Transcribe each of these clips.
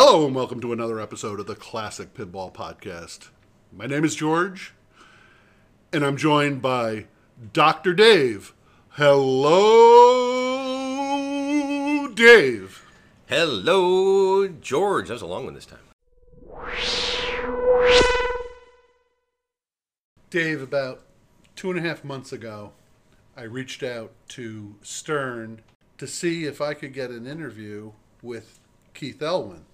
Hello, and welcome to another episode of the Classic Pinball Podcast. My name is George, and I'm joined by Dr. Dave. Hello, Dave. Hello, George. That was a long one this time. Dave, about two and a half months ago, I reached out to Stern to see if I could get an interview with Keith Elwin.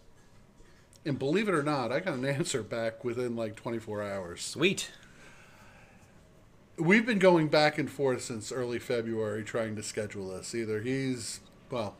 And believe it or not, I got an answer back within like 24 hours. Sweet. We've been going back and forth since early February trying to schedule this. Either he's, well,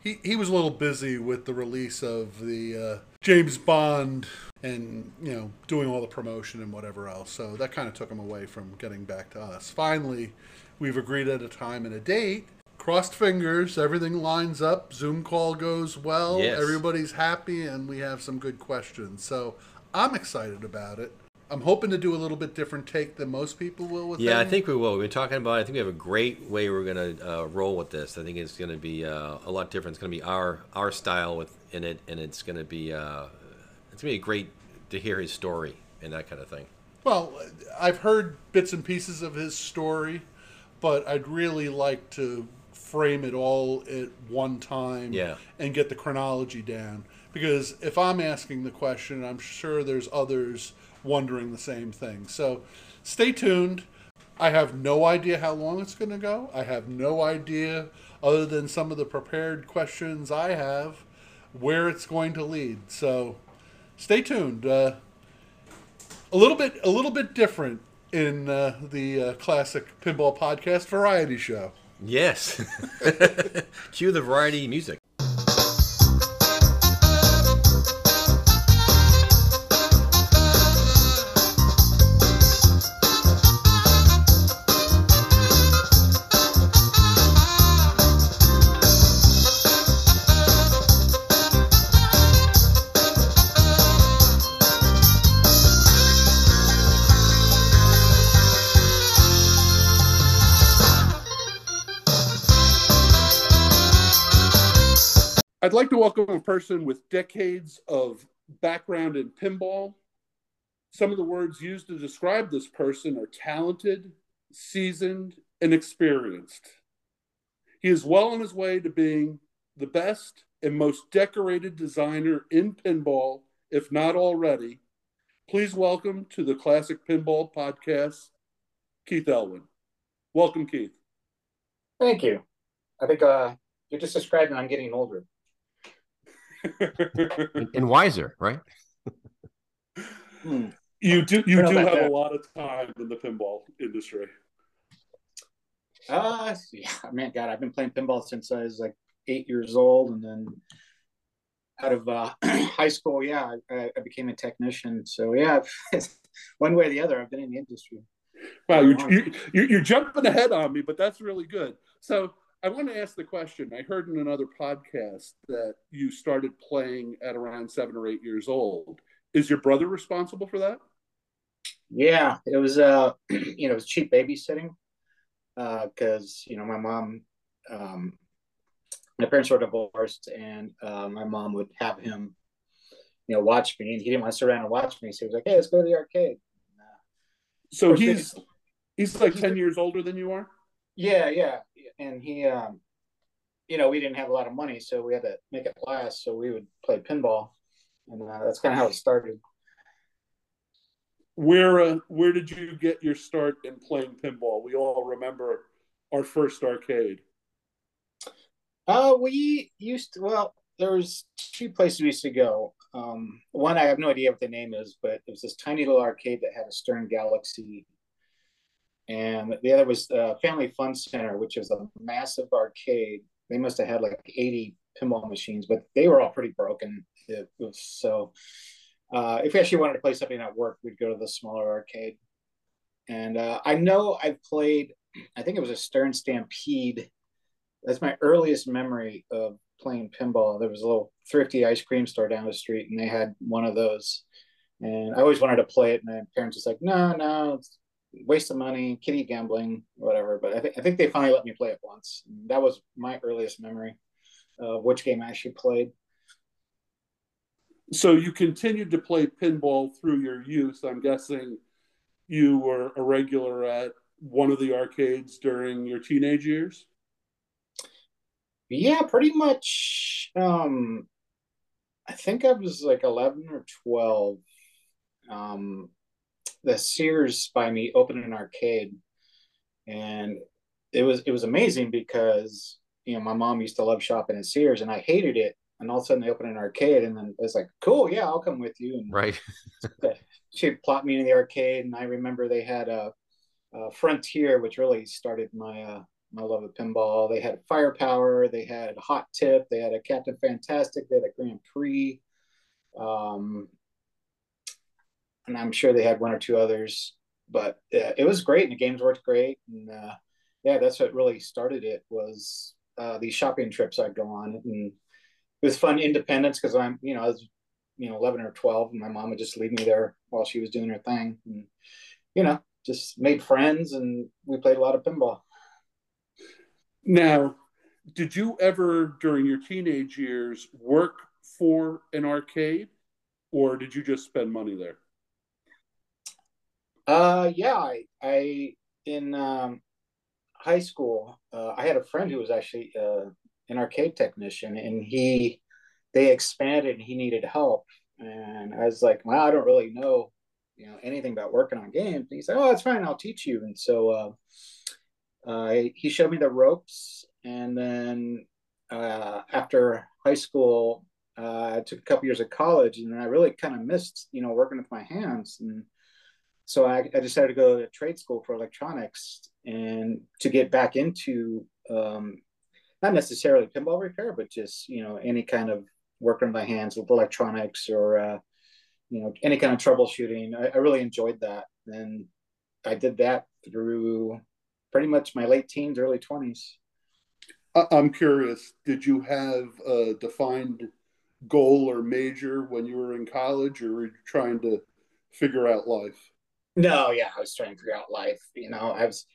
he, he was a little busy with the release of the uh, James Bond and, you know, doing all the promotion and whatever else. So that kind of took him away from getting back to us. Finally, we've agreed at a time and a date. Crossed fingers, everything lines up, Zoom call goes well, Yes. everybody's happy, and we have some good questions. So I'm excited about it. I'm hoping to do a little bit different take than most people will with Yeah, I think we will. We've been talking about. it. I think we have a great way we're going to uh, roll with this. I think it's going to be uh, a lot different. It's going to be our our style with in it, and it's going to be uh, it's going to be great to hear his story and that kind of thing. Well, I've heard bits and pieces of his story, but I'd really like to frame it all at one time Yeah. and get the chronology down. Because if I'm asking the question, I'm sure there's others wondering the same thing. So stay tuned. I have no idea how long it's going to go. I have no idea, other than some of the prepared questions I have, where it's going to lead. So stay tuned. Uh, a little bit a little bit different in uh, the uh, classic pinball podcast variety show. Yes. Cue the variety music. I'd like to welcome a person with decades of background in pinball. Some of the words used to describe this person are talented, seasoned, and experienced. He is well on his way to being the best and most decorated designer in pinball, if not already. Please welcome to the Classic Pinball Podcast, Keith Elwin. Welcome, Keith. Thank you. I think uh, you're just describing I'm getting older. And, and wiser, right? Hmm. You do you don't do know have about a lot of time in the pinball industry. Uh, yeah, man, God, I've been playing pinball since I was like eight years old, and then out of uh, high school, yeah, I, I became a technician. So yeah, one way or the other, I've been in the industry. Wow, you're, you're you're jumping ahead on me, but that's really good. So I want to ask the question. I heard in another podcast that you started playing at around seven or eight years old. Is your brother responsible for that? Yeah, it was uh, you know, it was cheap babysitting, uh, because you know my mom, um, my parents were divorced, and uh, my mom would have him, you know, watch me, and he didn't want to sit around and watch me, so he was like, "Hey, let's go to the arcade." So course, he's he's like ten years older than you are. Yeah, yeah, and he, um, you know, we didn't have a lot of money, so we had to make it last. So we would play pinball, and uh, that's kind of how it started. Where uh, where did you get your start in playing pinball? We all remember our first arcade. Uh, we used to, well, there was two places we used to go. Um, one, I have no idea what the name is, but it was this tiny little arcade that had a Stern Galaxy. And the other was uh, Family Fun Center, which was a massive arcade. They must have had like 80 pinball machines, but they were all pretty broken. Was so, uh, if we actually wanted to play something at work, we'd go to the smaller arcade. And uh, I know I played, I think it was a Stern Stampede that's my earliest memory of playing pinball. There was a little thrifty ice cream store down the street, and they had one of those. And I always wanted to play it, and my parents was like, "No, no, waste of money, kitty gambling, whatever." But I think I think they finally let me play it once. That was my earliest memory of which game I actually played. So you continued to play pinball through your youth. I'm guessing you were a regular at one of the arcades during your teenage years. Yeah, pretty much. Um, I think I was like 11 or 12. Um, the Sears by me opened an arcade, and it was it was amazing because you know my mom used to love shopping at Sears, and I hated it. And all of a sudden they opened an arcade, and then I was like, "Cool, yeah, I'll come with you." And right. she plopped me in the arcade, and I remember they had a, a Frontier, which really started my uh, my love of pinball. They had Firepower, they had Hot Tip, they had a Captain Fantastic, they had a Grand Prix, um, and I'm sure they had one or two others. But uh, it was great, and the games worked great, and uh, yeah, that's what really started it was uh, these shopping trips I'd go on, and it was fun independence because I'm you know I was you know 11 or 12, and my mom would just leave me there while she was doing her thing, and you know just made friends, and we played a lot of pinball. Now, did you ever during your teenage years work for an arcade or did you just spend money there? Uh yeah, I, I in um, high school, uh, I had a friend who was actually uh, an arcade technician and he they expanded and he needed help and I was like, well, I don't really know, you know, anything about working on games. And he said, oh, it's fine, I'll teach you. And so uh, he showed me the ropes, and then uh, after high school, uh, I took a couple years of college, and then I really kind of missed, you know, working with my hands, and so I, I, decided to go to trade school for electronics and to get back into um, not necessarily pinball repair, but just you know any kind of working my hands with electronics or uh, you know any kind of troubleshooting. I, I really enjoyed that, and I did that through pretty much my late teens, early 20s. I'm curious, did you have a defined goal or major when you were in college, or were you trying to figure out life? No, yeah, I was trying to figure out life. You know, I was,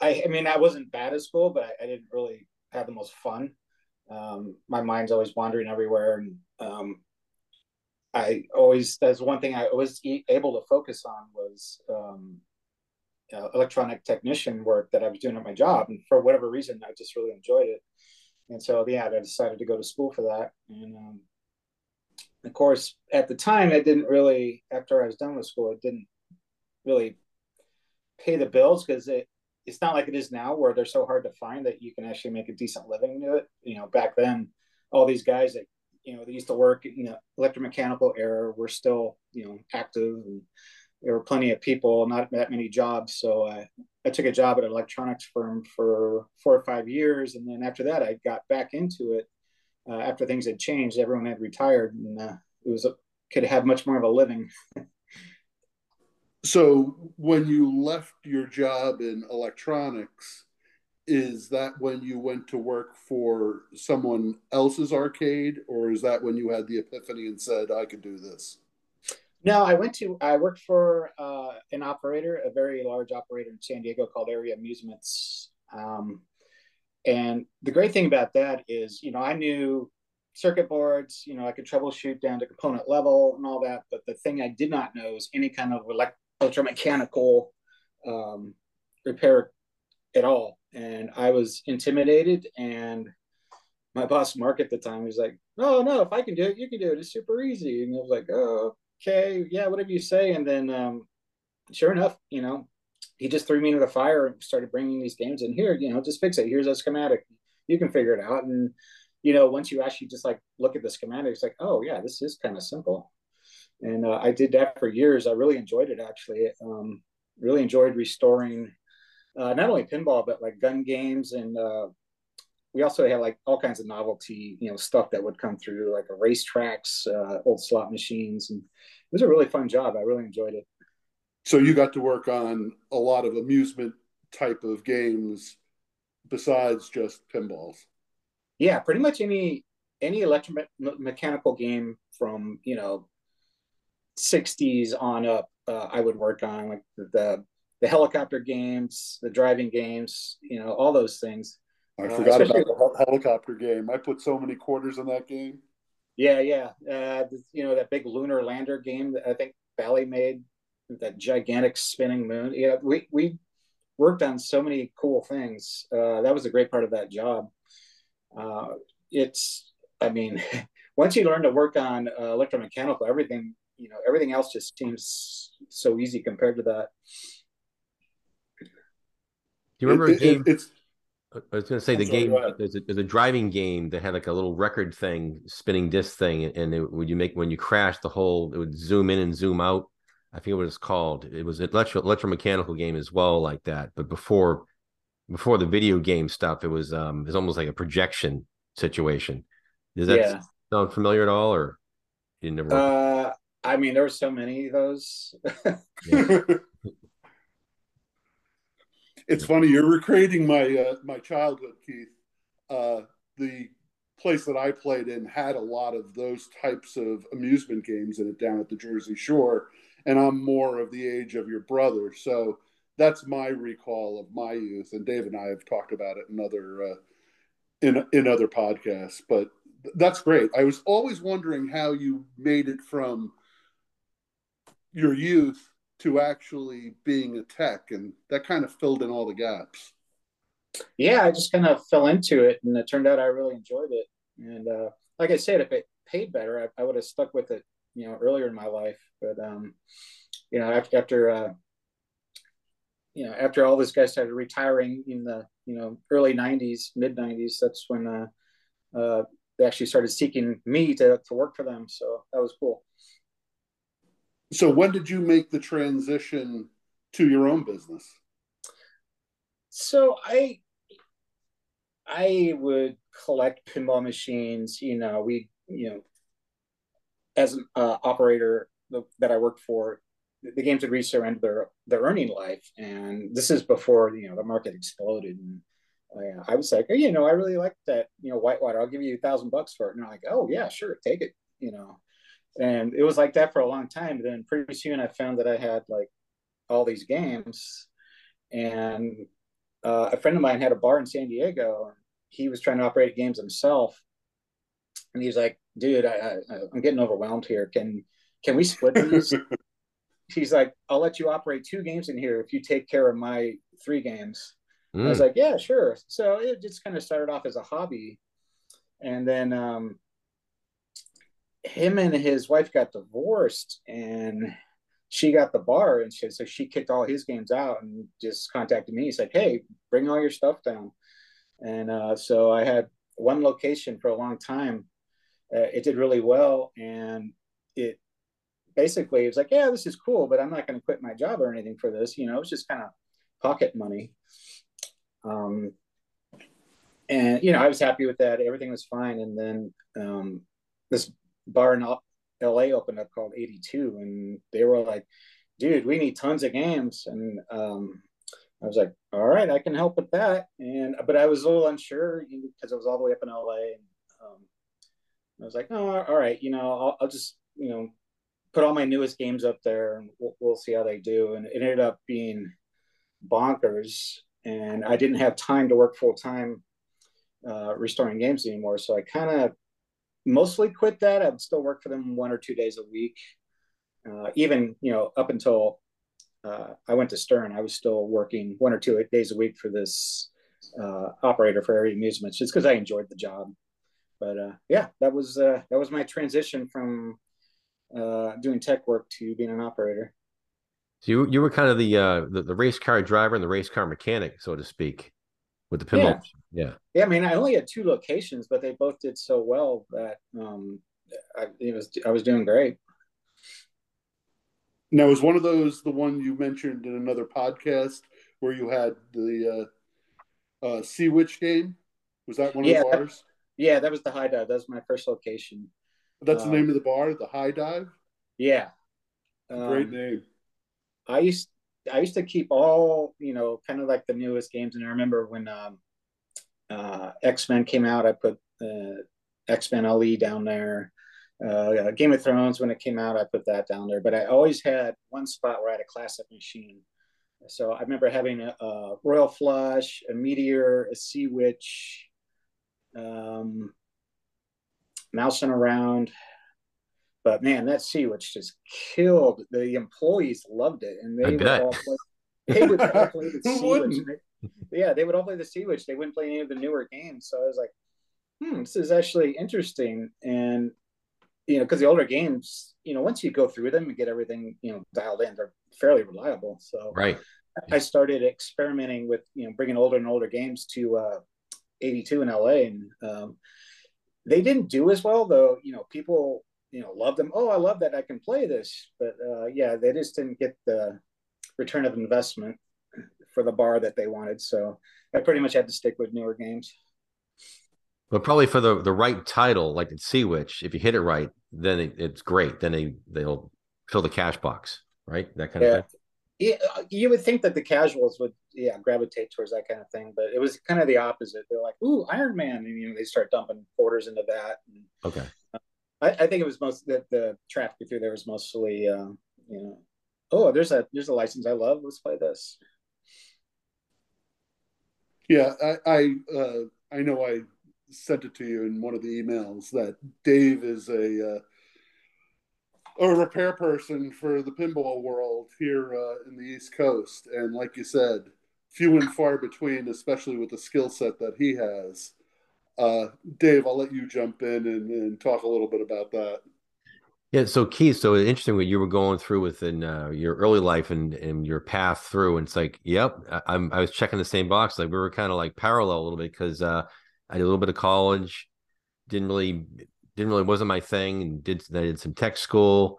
I, I mean, I wasn't bad at school, but I, I didn't really have the most fun. Um, my mind's always wandering everywhere, and um, I always that's one thing I was able to focus on was um, uh, electronic technician work that I was doing at my job, and for whatever reason, I just really enjoyed it. And so, yeah, I decided to go to school for that. And um, of course, at the time, it didn't really. After I was done with school, it didn't really pay the bills because it it's not like it is now where they're so hard to find that you can actually make a decent living to it. You know, back then, all these guys that you know they used to work you know electromechanical era were still you know active and there were plenty of people, not that many jobs. So I, I took a job at an electronics firm for four or five years. And then after that, I got back into it uh, after things had changed. Everyone had retired and uh, it was a, could have much more of a living. so when you left your job in electronics, is that when you went to work for someone else's arcade or is that when you had the epiphany and said i could do this no, I went to I worked for uh, an operator, a very large operator in San Diego called Area Amusements. Um, and the great thing about that is, you know, I knew circuit boards, you know, I could troubleshoot down to component level and all that. But the thing I did not know is any kind of elect- electromechanical um, repair at all. And I was intimidated. And my boss, Mark, at the time, was like, "Oh no, if I can do it, you can do it. It's super easy." And I was like, "Oh, okay, yeah, whatever you say. And then, um, sure enough, you know, he just threw me into the fire and started bringing these games in here. You know, just fix it. Here's a schematic. You can figure it out. And you know, once you actually just like look at the schematic, it's like, oh yeah, this is kind of simple. And uh, I did that for years. I really enjoyed it actually. Um, really enjoyed restoring uh, not only pinball but like gun games and uh, we also had like all kinds of novelty, you know, stuff that would come through, like racetracks, uh, old slot machines, and it was a really fun job. I really enjoyed it. So you got to work on a lot of amusement type of games besides just pinballs. Yeah, pretty much any any electromechanical game from you know 60s on up uh, i would work on like the, the, the helicopter games the driving games you know all those things I uh, forgot about the helicopter game. I put so many quarters in that game. Yeah, yeah. Uh, you know that big lunar lander game that I think Bally made, that gigantic spinning moon. Yeah, we we worked on so many cool things. Uh, that was a great part of that job. Uh, it's, I mean, once you learn to work on uh, electromechanical, everything you know, everything else just seems so easy compared to that. Do you remember It- a game? it- it's I was going to say I'm the sorry, game. There's a, there's a driving game that had like a little record thing, spinning disc thing, and it, when you make when you crash, the whole it would zoom in and zoom out. I forget what it's called. It was an electro electromechanical game as well, like that. But before before the video game stuff, it was um it was almost like a projection situation. Does that Yeah. sound familiar at all, or you never? Uh, I mean, there were so many of those. it's funny you're recreating my uh, my childhood, Keith. Uh, the place that I played in had a lot of those types of amusement games in it down at the Jersey Shore, and I'm more of the age of your brother, so that's my recall of my youth. And Dave and I have talked about it in other uh, in in other podcasts, but that's great. I was always wondering how you made it from your youth to actually being a tech, and that kind of filled in all the gaps. yeah, I just kind of fell into it, and it turned out I really enjoyed it. And uh, like I said, if it paid better, I, I would have stuck with it, you know, earlier in my life. But um, you know, after after uh, you know, after all these guys started retiring in the you know early '90s, mid '90s, that's when uh, uh, they actually started seeking me to to work for them. So that was cool. So, when did you make the transition to your own business? So I I would collect pinball machines. You know, we you know as an uh, operator that I worked for, the games had reached their end of their their earning life, and this is before you know the market exploded. And I, I was like, hey, you know, I really like that. You know, Whitewater. I'll give you a thousand bucks for it. And they're like, oh yeah, sure, take it. You know, and it was like that for a long time. Then pretty soon I found that I had like all these games, and uh, a friend of mine had a bar in San Diego. And he was trying to operate games himself, and he's like, "Dude, I, I, I'm getting overwhelmed here. Can can we split these?" he's like, "I'll let you operate two games in here if you take care of my three games." Mm. I was like, "Yeah, sure." So it just kind of started off as a hobby, and then um, him and his wife got divorced, and she got the bar and she, so she kicked all his games out and just contacted me. He's like, Hey, bring all your stuff down. And uh, so I had one location for a long time. Uh, it did really well. And it basically, it was like, yeah, this is cool, but I'm not going to quit my job or anything for this. You know, it's just kind of pocket money. Um, and, you know, I was happy with that. Everything was fine. And then um, this bar in LA opened up called 82 and they were like, dude, we need tons of games. And um, I was like, all right, I can help with that. And, but I was a little unsure because it was all the way up in LA. And um, I was like, oh, all right, you know, I'll, I'll, just, you know, put all my newest games up there and we'll, we'll see how they do. And it ended up being bonkers. And I didn't have time to work full time uh, restoring games anymore. So I kind of mostly quit that. I'd still work for them one or two days a week. Uh, even you know up until uh, I went to Stern, I was still working one or two days a week for this uh, operator for area amusements, just because I enjoyed the job. But uh, yeah, that was uh, that was my transition from uh, doing tech work to being an operator. So you you were kind of the the, the race car driver and the race car mechanic, so to speak, with the pinball. Yeah. yeah. Yeah, I mean, I only had two locations, but they both did so well that um, I it was I was doing great. Now, was one of those the one you mentioned in another podcast where you had the uh, uh, Sea Witch game? Was that one of Yeah, the that- Yeah, that was the high dive. That was my first location. That's the um, name of the bar, the High Dive. Yeah, Great Um, name. I used I used to keep all you know kind of like the newest games, and I remember when um, uh, X Men came out, I put uh, X Men LE down there. Uh, Game of Thrones when it came out, I put that down there. But I always had one spot where I had a classic machine. So I remember having a, a Royal Flush, a Meteor, a Sea Witch. Um, mousing around. But man, that Sea-Witch just killed. The employees loved it, and they would all play. They would all play the Sea-Witch. yeah, they would all play the Sea-Witch. They wouldn't play any of the newer games. So I was like, hmm, this is actually interesting. And you know, because the older games, you know, once you go through them and get everything, you know, dialed in, they're fairly reliable. So right. I started experimenting with, you know, bringing older and older games to uh, 82 in LA, and um, they didn't do as well, though. You know, people, you know, love them. Oh, I love that I can play this, but uh, yeah, they just didn't get the return of investment for the bar that they wanted. So I pretty much had to stick with newer games. But probably for the the right title, like the Sea-Witch, if you hit it right, then it, it's great. Then they they'll fill the cash box, right? That kind yeah. of thing. Yeah, you would think that the casuals would, yeah, gravitate towards that kind of thing, but it was kind of the opposite. They're like, "Ooh, Iron Man," and you know, they start dumping quarters into that. And, okay. I, I, think it was most that the traffic through there was mostly, uh, you know, oh, there's a there's a license I love. Let's play this. Yeah, I I, uh, I know I sent it to you in one of the emails that Dave is a uh, a repair person for the pinball world here uh, in the East Coast, and like you said, few and far between, especially with the skill set that he has. Uh, Dave, I'll let you jump in and, and, talk a little bit about that. Yeah, so Keith, so interesting what you were going through within uh, your early life and, and your path through, and it's like, yep, I, am I was checking the same box. Like we were kind of like parallel a little bit because uh, I did a little bit of college, didn't really didn't really wasn't my thing, and did I did some tech school,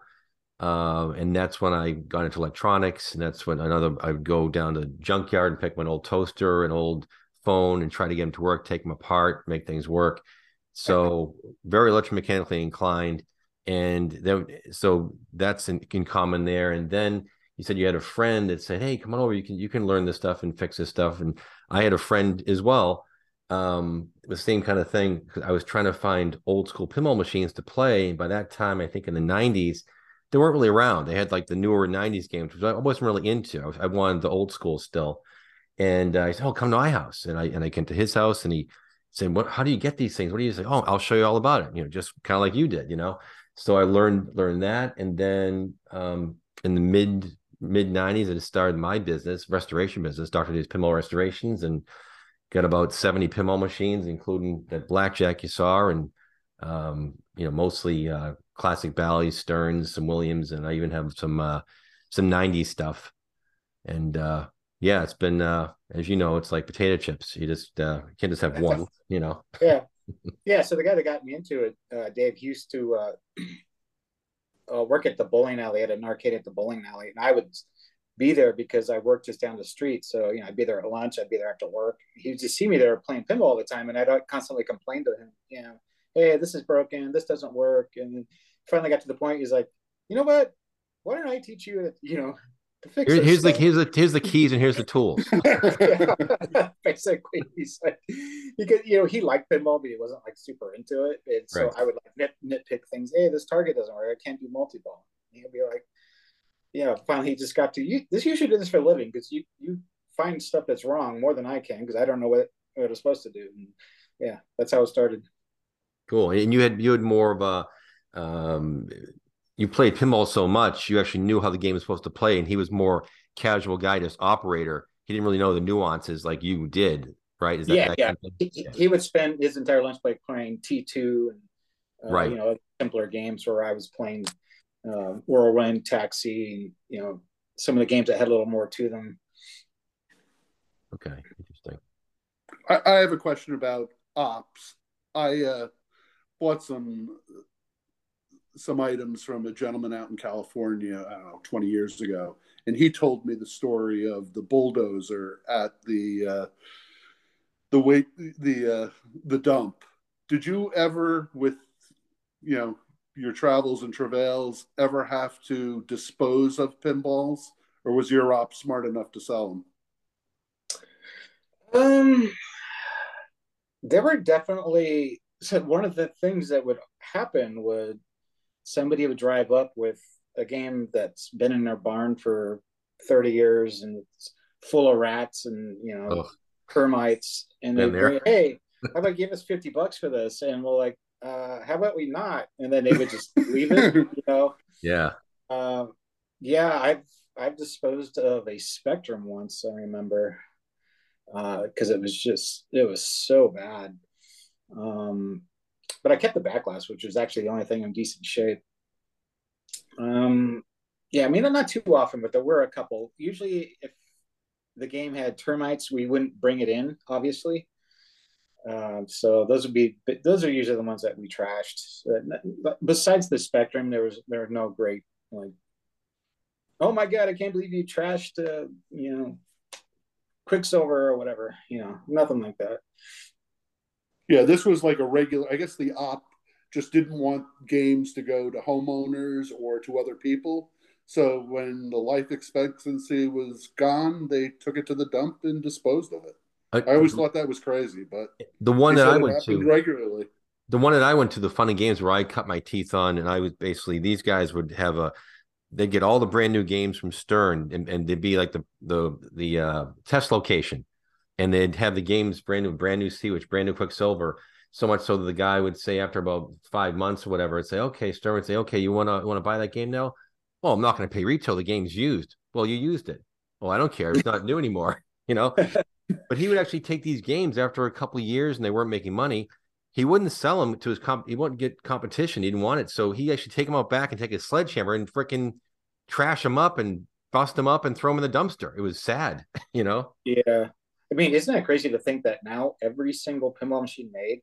uh, and that's when I got into electronics, and that's when another I would go down to junkyard and pick my old toaster, an old phone, and try to get them to work, take them apart, make things work. So very electromechanically inclined, and then so that's in, in common there. And then you said you had a friend that said, "Hey, come on over. You can you can learn this stuff and fix this stuff." And I had a friend as well um, the same kind of thing. I was trying to find old school pinball machines to play. And by that time, I think in the 90s, they weren't really around. They had like the newer 90s games, which I wasn't really into. I, was, I wanted the old school still. And uh, I said, Oh, come to my house. And I and I came to his house and he said, What how do you get these things? What do you say? Oh, I'll show you all about it, you know, just kind of like you did, you know. So I learned learned that. And then um, in the mid mid 90s, I started my business, restoration business, Dr. D's Pinball Restorations. And got about 70 pinball machines, including that blackjack you saw, and um, you know, mostly uh, classic Bally, Sterns, some Williams, and I even have some uh, some 90s stuff. And uh, yeah, it's been uh, as you know, it's like potato chips. You just uh, you can't just have one, you know. yeah, yeah. So the guy that got me into it, uh, Dave, used to uh, uh, work at the bowling alley at an arcade at the bowling alley, and I would be there because I worked just down the street. So, you know, I'd be there at lunch, I'd be there after work. He would just see me there playing pinball all the time. And I'd constantly complain to him, you know, hey, this is broken, this doesn't work. And finally got to the point, he's like, you know what? Why don't I teach you, you know, to fix Here, here's the here's the here's the keys and here's the tools. Basically, he's like because you know he liked pinball, but he wasn't like super into it, and so right. I would like nit, nitpick things. Hey, this target doesn't work. I can't do multi ball. He'd be like, yeah, finally he just got to you. This you should do this for a living because you you find stuff that's wrong more than I can because I don't know what what it's supposed to do. And yeah, that's how it started. Cool. And you had you had more of a um, you played pinball so much you actually knew how the game was supposed to play, and he was more casual guy, just operator. He didn't really know the nuances like you did, right? Is that, yeah, that yeah. Kind of he, yeah. He would spend his entire lunch break playing T two and uh, right. you know simpler games where I was playing uh, Whirlwind, Taxi, you know, some of the games that had a little more to them. Okay, interesting. I, I have a question about ops. I uh, bought some some items from a gentleman out in California, I don't know, 20 years ago, and he told me the story of the bulldozer at the uh, the wait the uh, the dump. Did you ever, with you know, your travels and travails ever have to dispose of pinballs, or was your op smart enough to sell them? Um, there were definitely so one of the things that would happen would somebody would drive up with a game that's been in their barn for 30 years and it's full of rats and you know termites and they bring, hey how about give us 50 bucks for this and we'll like uh, how about we not? And then they would just leave it, you know. Yeah. Um, yeah, I've I've disposed of a Spectrum once. I remember because uh, it was just it was so bad. Um, but I kept the backglass, which was actually the only thing in decent shape. Um, yeah, I mean, not too often, but there were a couple. Usually, if the game had termites, we wouldn't bring it in, obviously. Um, so those would be those are usually the ones that we trashed. But besides the Spectrum, there was there were no great like, oh my god, I can't believe you trashed, uh, you know, Quicksilver or whatever. You know, nothing like that. Yeah, this was like a regular. I guess the op just didn't want games to go to homeowners or to other people. So when the life expectancy was gone, they took it to the dump and disposed of it. I, I always thought that was crazy, but the one that I went to regularly. The one that I went to, the funny games where I cut my teeth on, and I was basically these guys would have a they'd get all the brand new games from Stern, and, and they'd be like the the the uh, test location, and they'd have the games brand new, brand new Sea Witch, brand new Quicksilver, so much so that the guy would say after about five months or whatever, it'd say, okay, Stern would say, okay, you wanna want to buy that game now? Well, I'm not going to pay retail. The game's used. Well, you used it. Well, I don't care. It's not new anymore. You know. but he would actually take these games after a couple of years and they weren't making money. He wouldn't sell them to his comp. He wouldn't get competition. He didn't want it. So he actually take them out back and take his sledgehammer and freaking trash them up and bust them up and throw them in the dumpster. It was sad, you know? Yeah. I mean, isn't it crazy to think that now every single pinball machine made,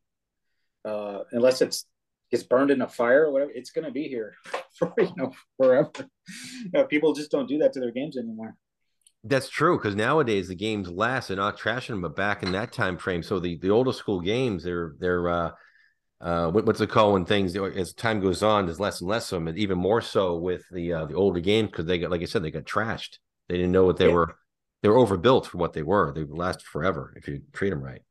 uh, unless it's gets burned in a fire or whatever, it's going to be here for you know forever. You know, people just don't do that to their games anymore. That's true because nowadays the games last. They're not trashing them, but back in that time frame, so the the older school games, they're they're uh, uh, what, what's it called when things as time goes on, there's less and less of them, and even more so with the uh, the older games because they got like I said, they got trashed. They didn't know what they yeah. were. They were overbuilt for what they were. They last forever if you treat them right.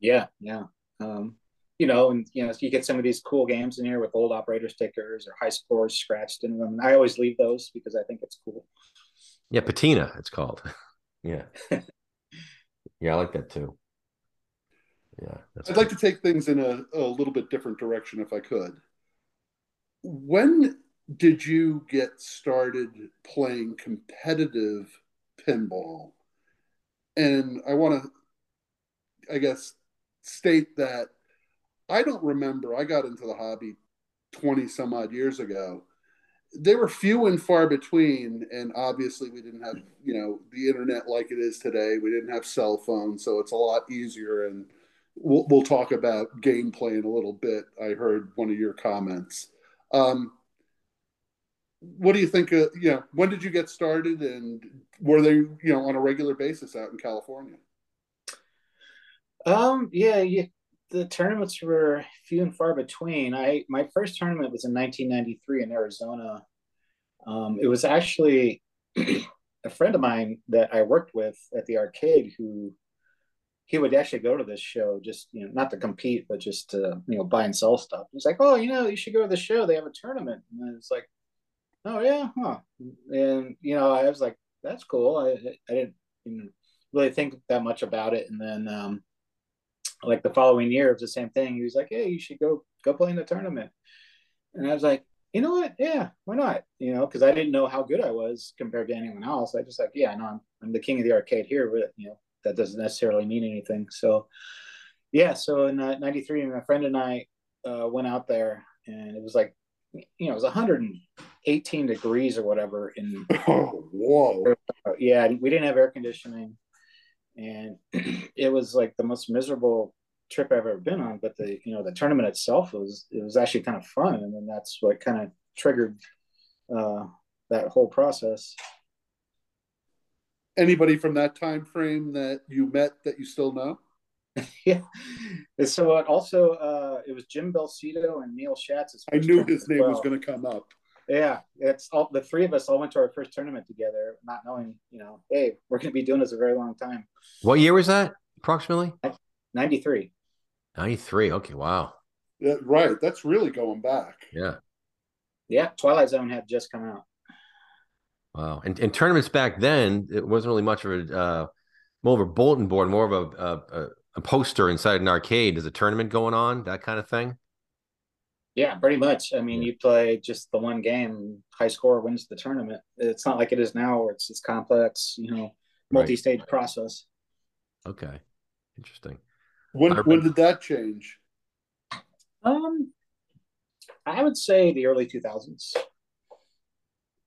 Yeah, yeah. Um, you know, and you know, you get some of these cool games in here with old operator stickers or high scores scratched in them. I always leave those because I think it's cool. Yeah, patina, it's called. yeah. yeah, I like that too. Yeah. I'd cool. like to take things in a, a little bit different direction if I could. When did you get started playing competitive pinball? And I want to, I guess, state that I don't remember. I got into the hobby 20 some odd years ago. They were few and far between. And obviously, we didn't have, you know, the internet like it is today. We didn't have cell phones. So it's a lot easier. And we'll, we'll talk about gameplay in a little bit. I heard one of your comments. Um, what do you think? Of, you know, when did you get started, and were they, you know, on a regular basis out in California? Um, yeah, yeah, the tournaments were few and far between. I my first tournament was in 1993 in Arizona. Um, it was actually a friend of mine that I worked with at the arcade who he would actually go to this show just you know not to compete but just to you know buy and sell stuff. He's like, oh, you know, you should go to the show. They have a tournament, and it's like, oh yeah, huh? And you know, I was like, that's cool. I I didn't really think that much about it, and then um, like the following year, it was the same thing. He was like, "Hey, you should go go play in the tournament," and I was like, "You know what? Yeah, why not?" You know, because I didn't know how good I was compared to anyone else. I just like, yeah, I know I'm I'm the king of the arcade here, but you know that doesn't necessarily mean anything. So, yeah, so in '93, uh, my friend and I uh, went out there, and it was like, you know, it was 118 degrees or whatever. In oh, whoa, yeah, we didn't have air conditioning and it was like the most miserable trip I've ever been on. But the you know the tournament itself was it was actually kind of fun, and then that's what kind of triggered uh, that whole process. Anybody from that time frame that you met that you still know? yeah. So also uh, it was Jim Belsito and Neil Shatz. I knew his name well. was going to come up yeah, it's all the three of us all went to our first tournament together, not knowing, you know, hey, we're going to be doing this a very long time. What year was that approximately? 93. 93. Okay. Wow. Yeah, right. That's really going back. Yeah. Yeah. Twilight Zone had just come out. Wow. And, and tournaments back then, it wasn't really much of a, uh, more of a bulletin board, more of a, a, a poster inside an arcade. Is a tournament going on, that kind of thing? Yeah, pretty much. I mean, you play just the one game, high score wins the tournament. It's not like it is now where it's it's complex, you know, multi-stage right. process. Okay. Interesting. When when did that change? Um I would say the early 2000s.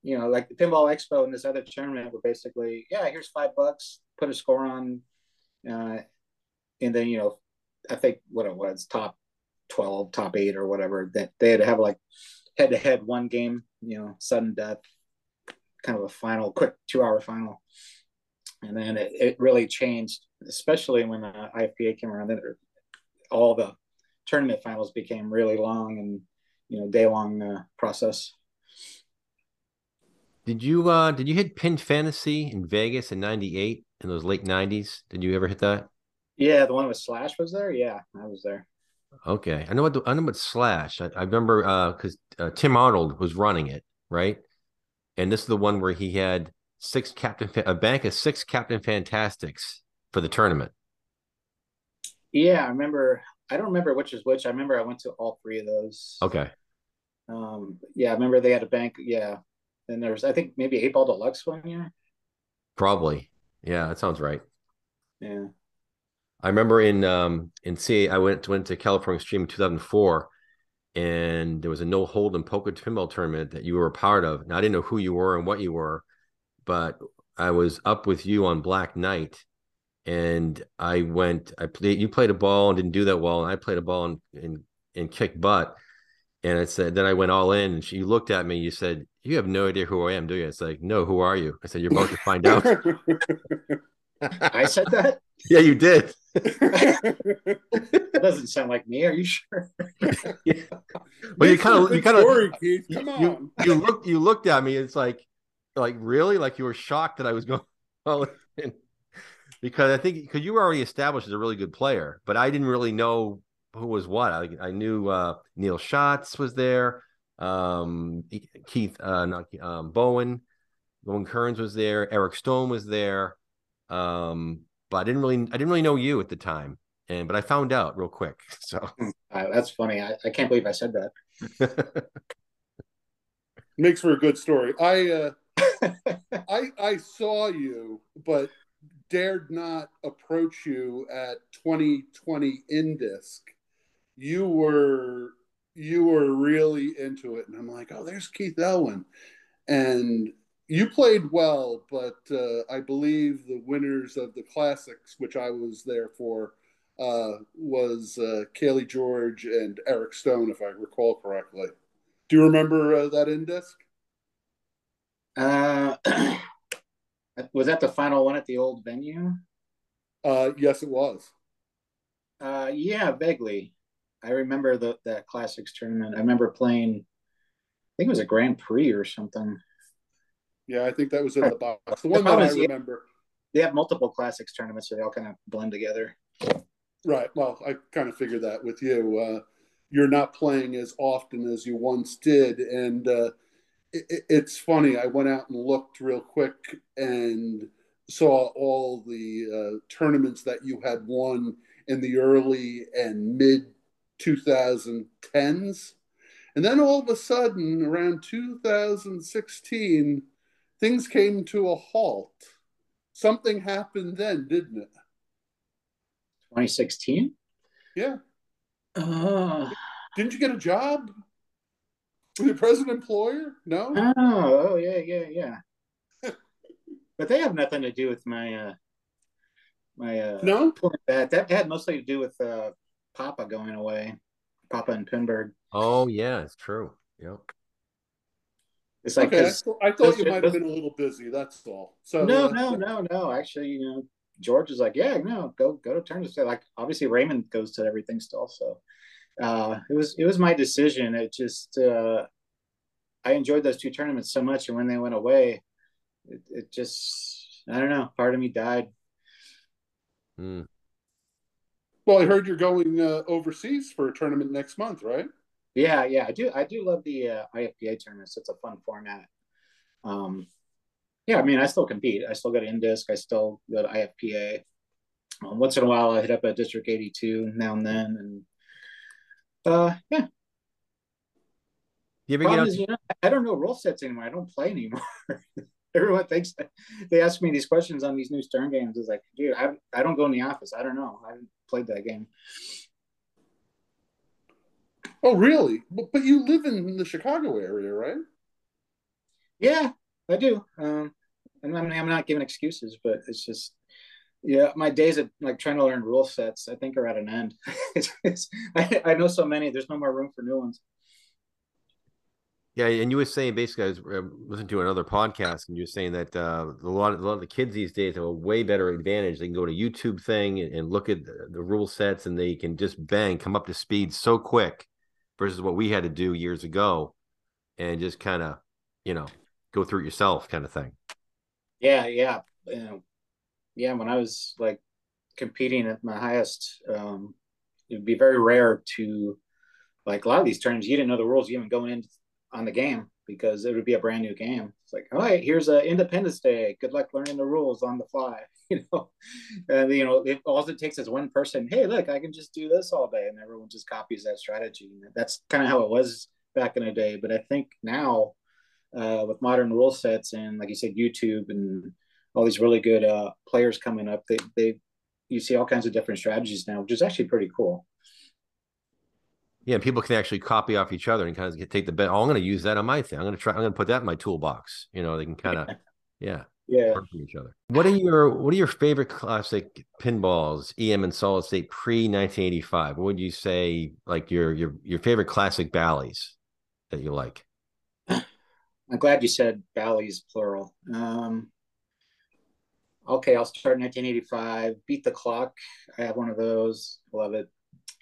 You know, like the Pinball Expo and this other tournament were basically, yeah, here's five bucks, put a score on, uh, and then you know, I think what it was, top 12, top eight or whatever, that they had to have like head to head one game, you know, sudden death, kind of a final, quick two hour final. And then it, it really changed, especially when the IFPA came around. Then all the tournament finals became really long and you know day long uh, process. Did you uh did you hit Pin Fantasy in Vegas in '98 in those late '90s? Did you ever hit that? Yeah, the one with Slash was there. Yeah, I was there. Okay, I know what the, I know what Slash. I, I remember because uh, uh, Tim Arnold was running it, right? And this is the one where he had six captain a bank of six Captain Fantastics for the tournament. Yeah, I remember. I don't remember which is which. I remember I went to all three of those. Okay. Um. Yeah, I remember they had a bank. Yeah. Then there was, I think, maybe eight ball deluxe one year. Probably. Yeah, that sounds right. Yeah. I remember in um in CA I went went to California Extreme in 2004 and there was a no hold'em poker pinball tournament that you were a part of. Now I didn't know who you were and what you were, but I was up with you on Black Knight and I went I played you played a ball and didn't do that well and I played a ball and and, and kicked butt. And I said then I went all in and she looked at me And you said you have no idea who I am, do you? It's like, no, who are you? I said, you're about to find out. I said that. Yeah, you did. that doesn't sound like me. Are you sure? yeah. Well, you kind of, you kind of, you, you, you looked, you looked at me. It's like, like really, like you were shocked that I was going. because I think because you were already established as a really good player, but I didn't really know who was what. I, I knew uh, Neil Shatz was there, um, Keith, uh, not um, Bowen, Bowen Kerins was there, Eric Stone was there. Um, but I didn't really I didn't really know you at the time. And but I found out real quick. So uh, that's funny. I, I can't believe I said that. Makes for a good story. I uh I I saw you, but dared not approach you at 2020 Indisc. You were you were really into it, and I'm like, oh, there's Keith Elwin, and you played well, but uh, I believe the winners of the classics, which I was there for, uh, was uh, Kaylee George and Eric Stone, if I recall correctly. Do you remember uh, that Indisc? Uh, was that the final one at the old venue? Uh, yes, it was. Uh, yeah, vaguely. I remember the that classics tournament. I remember playing. I think it was a Grand Prix or something. Yeah, I think that was in the box. The one that I remember. They have multiple classics tournaments, so they all kind of blend together. Right. Well, I kind of figured that with you. Uh, you're not playing as often as you once did, and uh, it, it's funny. I went out and looked real quick and saw all the uh, tournaments that you had won in the early and mid 2010s. And then all of a sudden, around 2016, things came to a halt. Something happened then, didn't it? 2016? Yeah. Uh, Didn't you get a job? Were you present employer? No? Oh, oh yeah, yeah, yeah. but they have nothing to do with my uh my uh no that that had mostly to do with uh Papa going away. Papa and Pinburgh. Oh yeah, it's true. Yep. It's like okay, I thought you might have been a little busy. That's all. So no, uh, no, no, no. Actually, you know, George is like, yeah, no, go go to tournaments. Like obviously Raymond goes to everything still. So uh, it was it was my decision. It just uh, I enjoyed those two tournaments so much, and when they went away, it, it just I don't know. Part of me died. Hmm. Well, I heard you're going uh, overseas for a tournament next month, right? Yeah, yeah, I do. I do love the uh, IFPA tournaments. It's a fun format. Um, yeah, I mean, I still compete. I still go to Indisc. I still go to IFPA. Um, once in a while, I hit up a District 82 now and then, and uh, yeah. you ever Problem get out? is, you know, I don't know rule sets anymore. I don't play anymore. Everyone thinks they ask me these questions on these new Stern games. It's like, dude, I I don't go in the office. I don't know. I haven't played that game. Oh, really? But, but you live in the Chicago area, right? Yeah, I do. Um, and I mean, I'm not giving excuses, but it's just, yeah, my days of like trying to learn rule sets, I think, are at an end. it's, it's, I, I know so many. There's no more room for new ones. Yeah, and you were saying basically, I was uh, listening to another podcast, and you were saying that uh, a lot of a lot of the kids these days have a way better advantage. They can go to YouTube thing and, and look at the, the rule sets, and they can just bang come up to speed so quick, versus what we had to do years ago, and just kind of, you know, go through it yourself, kind of thing. Yeah, yeah, yeah. When I was like competing at my highest, um, it'd be very rare to like a lot of these tournaments. You didn't know the rules even going in on the game because it would be a brand new game. It's like, all right, here's a Independence Day. Good luck learning the rules on the fly. You know, and you know, it, all it takes is one person. Hey, look, I can just do this all day, and everyone just copies that strategy. And that's kind of how it was back in the day. But I think now, uh, with modern rule sets and like you said, YouTube and all these really good uh, players coming up, they they you see all kinds of different strategies now, which is actually pretty cool. Yeah, and people can actually copy off each other and kind of get, take the bet. Oh, I'm going to use that on my thing. I'm going to try. I'm going to put that in my toolbox. You know, they can kind of, yeah, Yeah. learn from each other. What are your What are your favorite classic pinballs, EM and solid state pre 1985? What would you say, like your your your favorite classic Bally's that you like? I'm glad you said Bally's plural. Um, okay, I'll start 1985. Beat the Clock. I have one of those. Love it.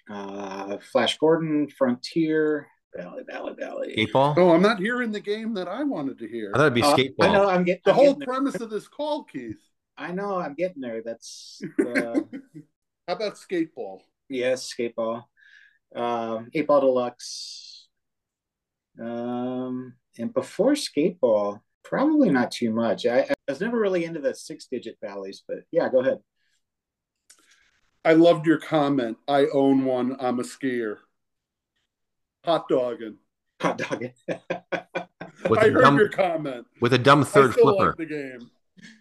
Uh, Flash Gordon, Frontier, Bally, Bally, Bally. Skate ball? No, I'm not hearing the game that I wanted to hear. I thought it'd be Uh, skate I know. I'm getting The I'm whole getting there. premise of this call, Keith. I know I'm getting there. That's uh, How about skateball? yes, skateball. Um, eight ball deluxe. Um, and before skateball, probably not too much. I, I was never really into the six digit Ballys, but yeah, go ahead. I loved your comment. I own one. I'm a skier. Hot dogging. Hot dogging. With I a heard dumb, your comment. with a dumb I third still flipper. like the game.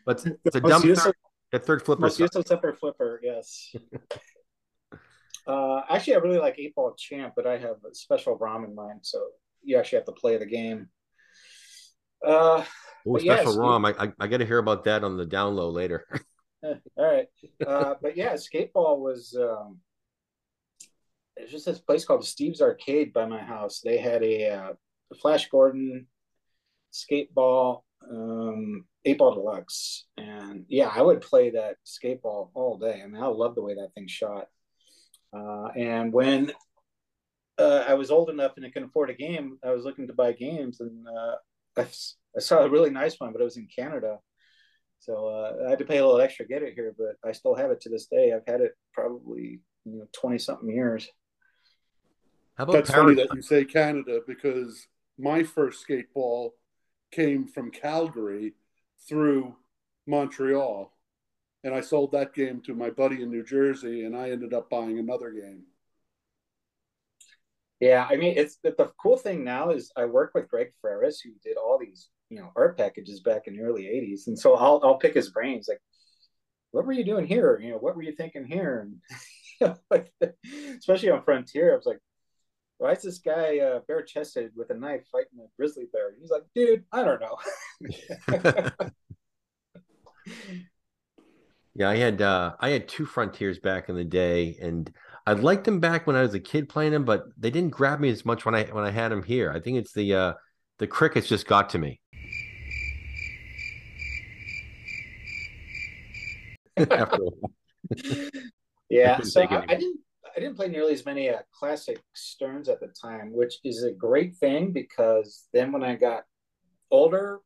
But it's, it's a dumb useless- third, that third flipper. Most sucks. useless upper flipper, yes. uh, actually, I really like eight ball champ, but I have a special ROM in mind, so you actually have to play the game. Uh, Oh, But yes, special you- ROM. I, I, I got to hear about that on the down low later. all right, uh, but yeah, skateball was. Um, it's just this place called Steve's Arcade by my house. They had a uh, Flash Gordon skateball, um, eight ball deluxe, and yeah, I would play that skateball all day. I mean, I love the way that thing shot. Uh, and when uh, I was old enough and I could afford a game, I was looking to buy games, and uh, I, I saw a really nice one, but it was in Canada. So uh, I had to pay a little extra to get it here, but I still have it to this day. I've had it probably you know twenty something years. How about That's funny Parad- that you say Canada because my first skateball came from Calgary through Montreal. And I sold that game to my buddy in New Jersey, and I ended up buying another game. Yeah, I mean, it's the, the cool thing now is I work with Greg Freres, who did all these you know art packages back in the early '80s, and so I'll I'll pick his brains like, what were you doing here? You know, what were you thinking here? And especially on Frontier, I was like, why is this guy uh, bare chested with a knife fighting a grizzly bear? He's like, dude, I don't know. Yeah, I had uh I had two frontiers back in the day, and I liked them back when I was a kid playing them, but they didn't grab me as much when I when I had them here. I think it's the uh the crickets just got to me. After a while. Yeah, couldn't so I, I didn't I didn't play nearly as many uh, classic Sterns at the time, which is a great thing because then when I got older,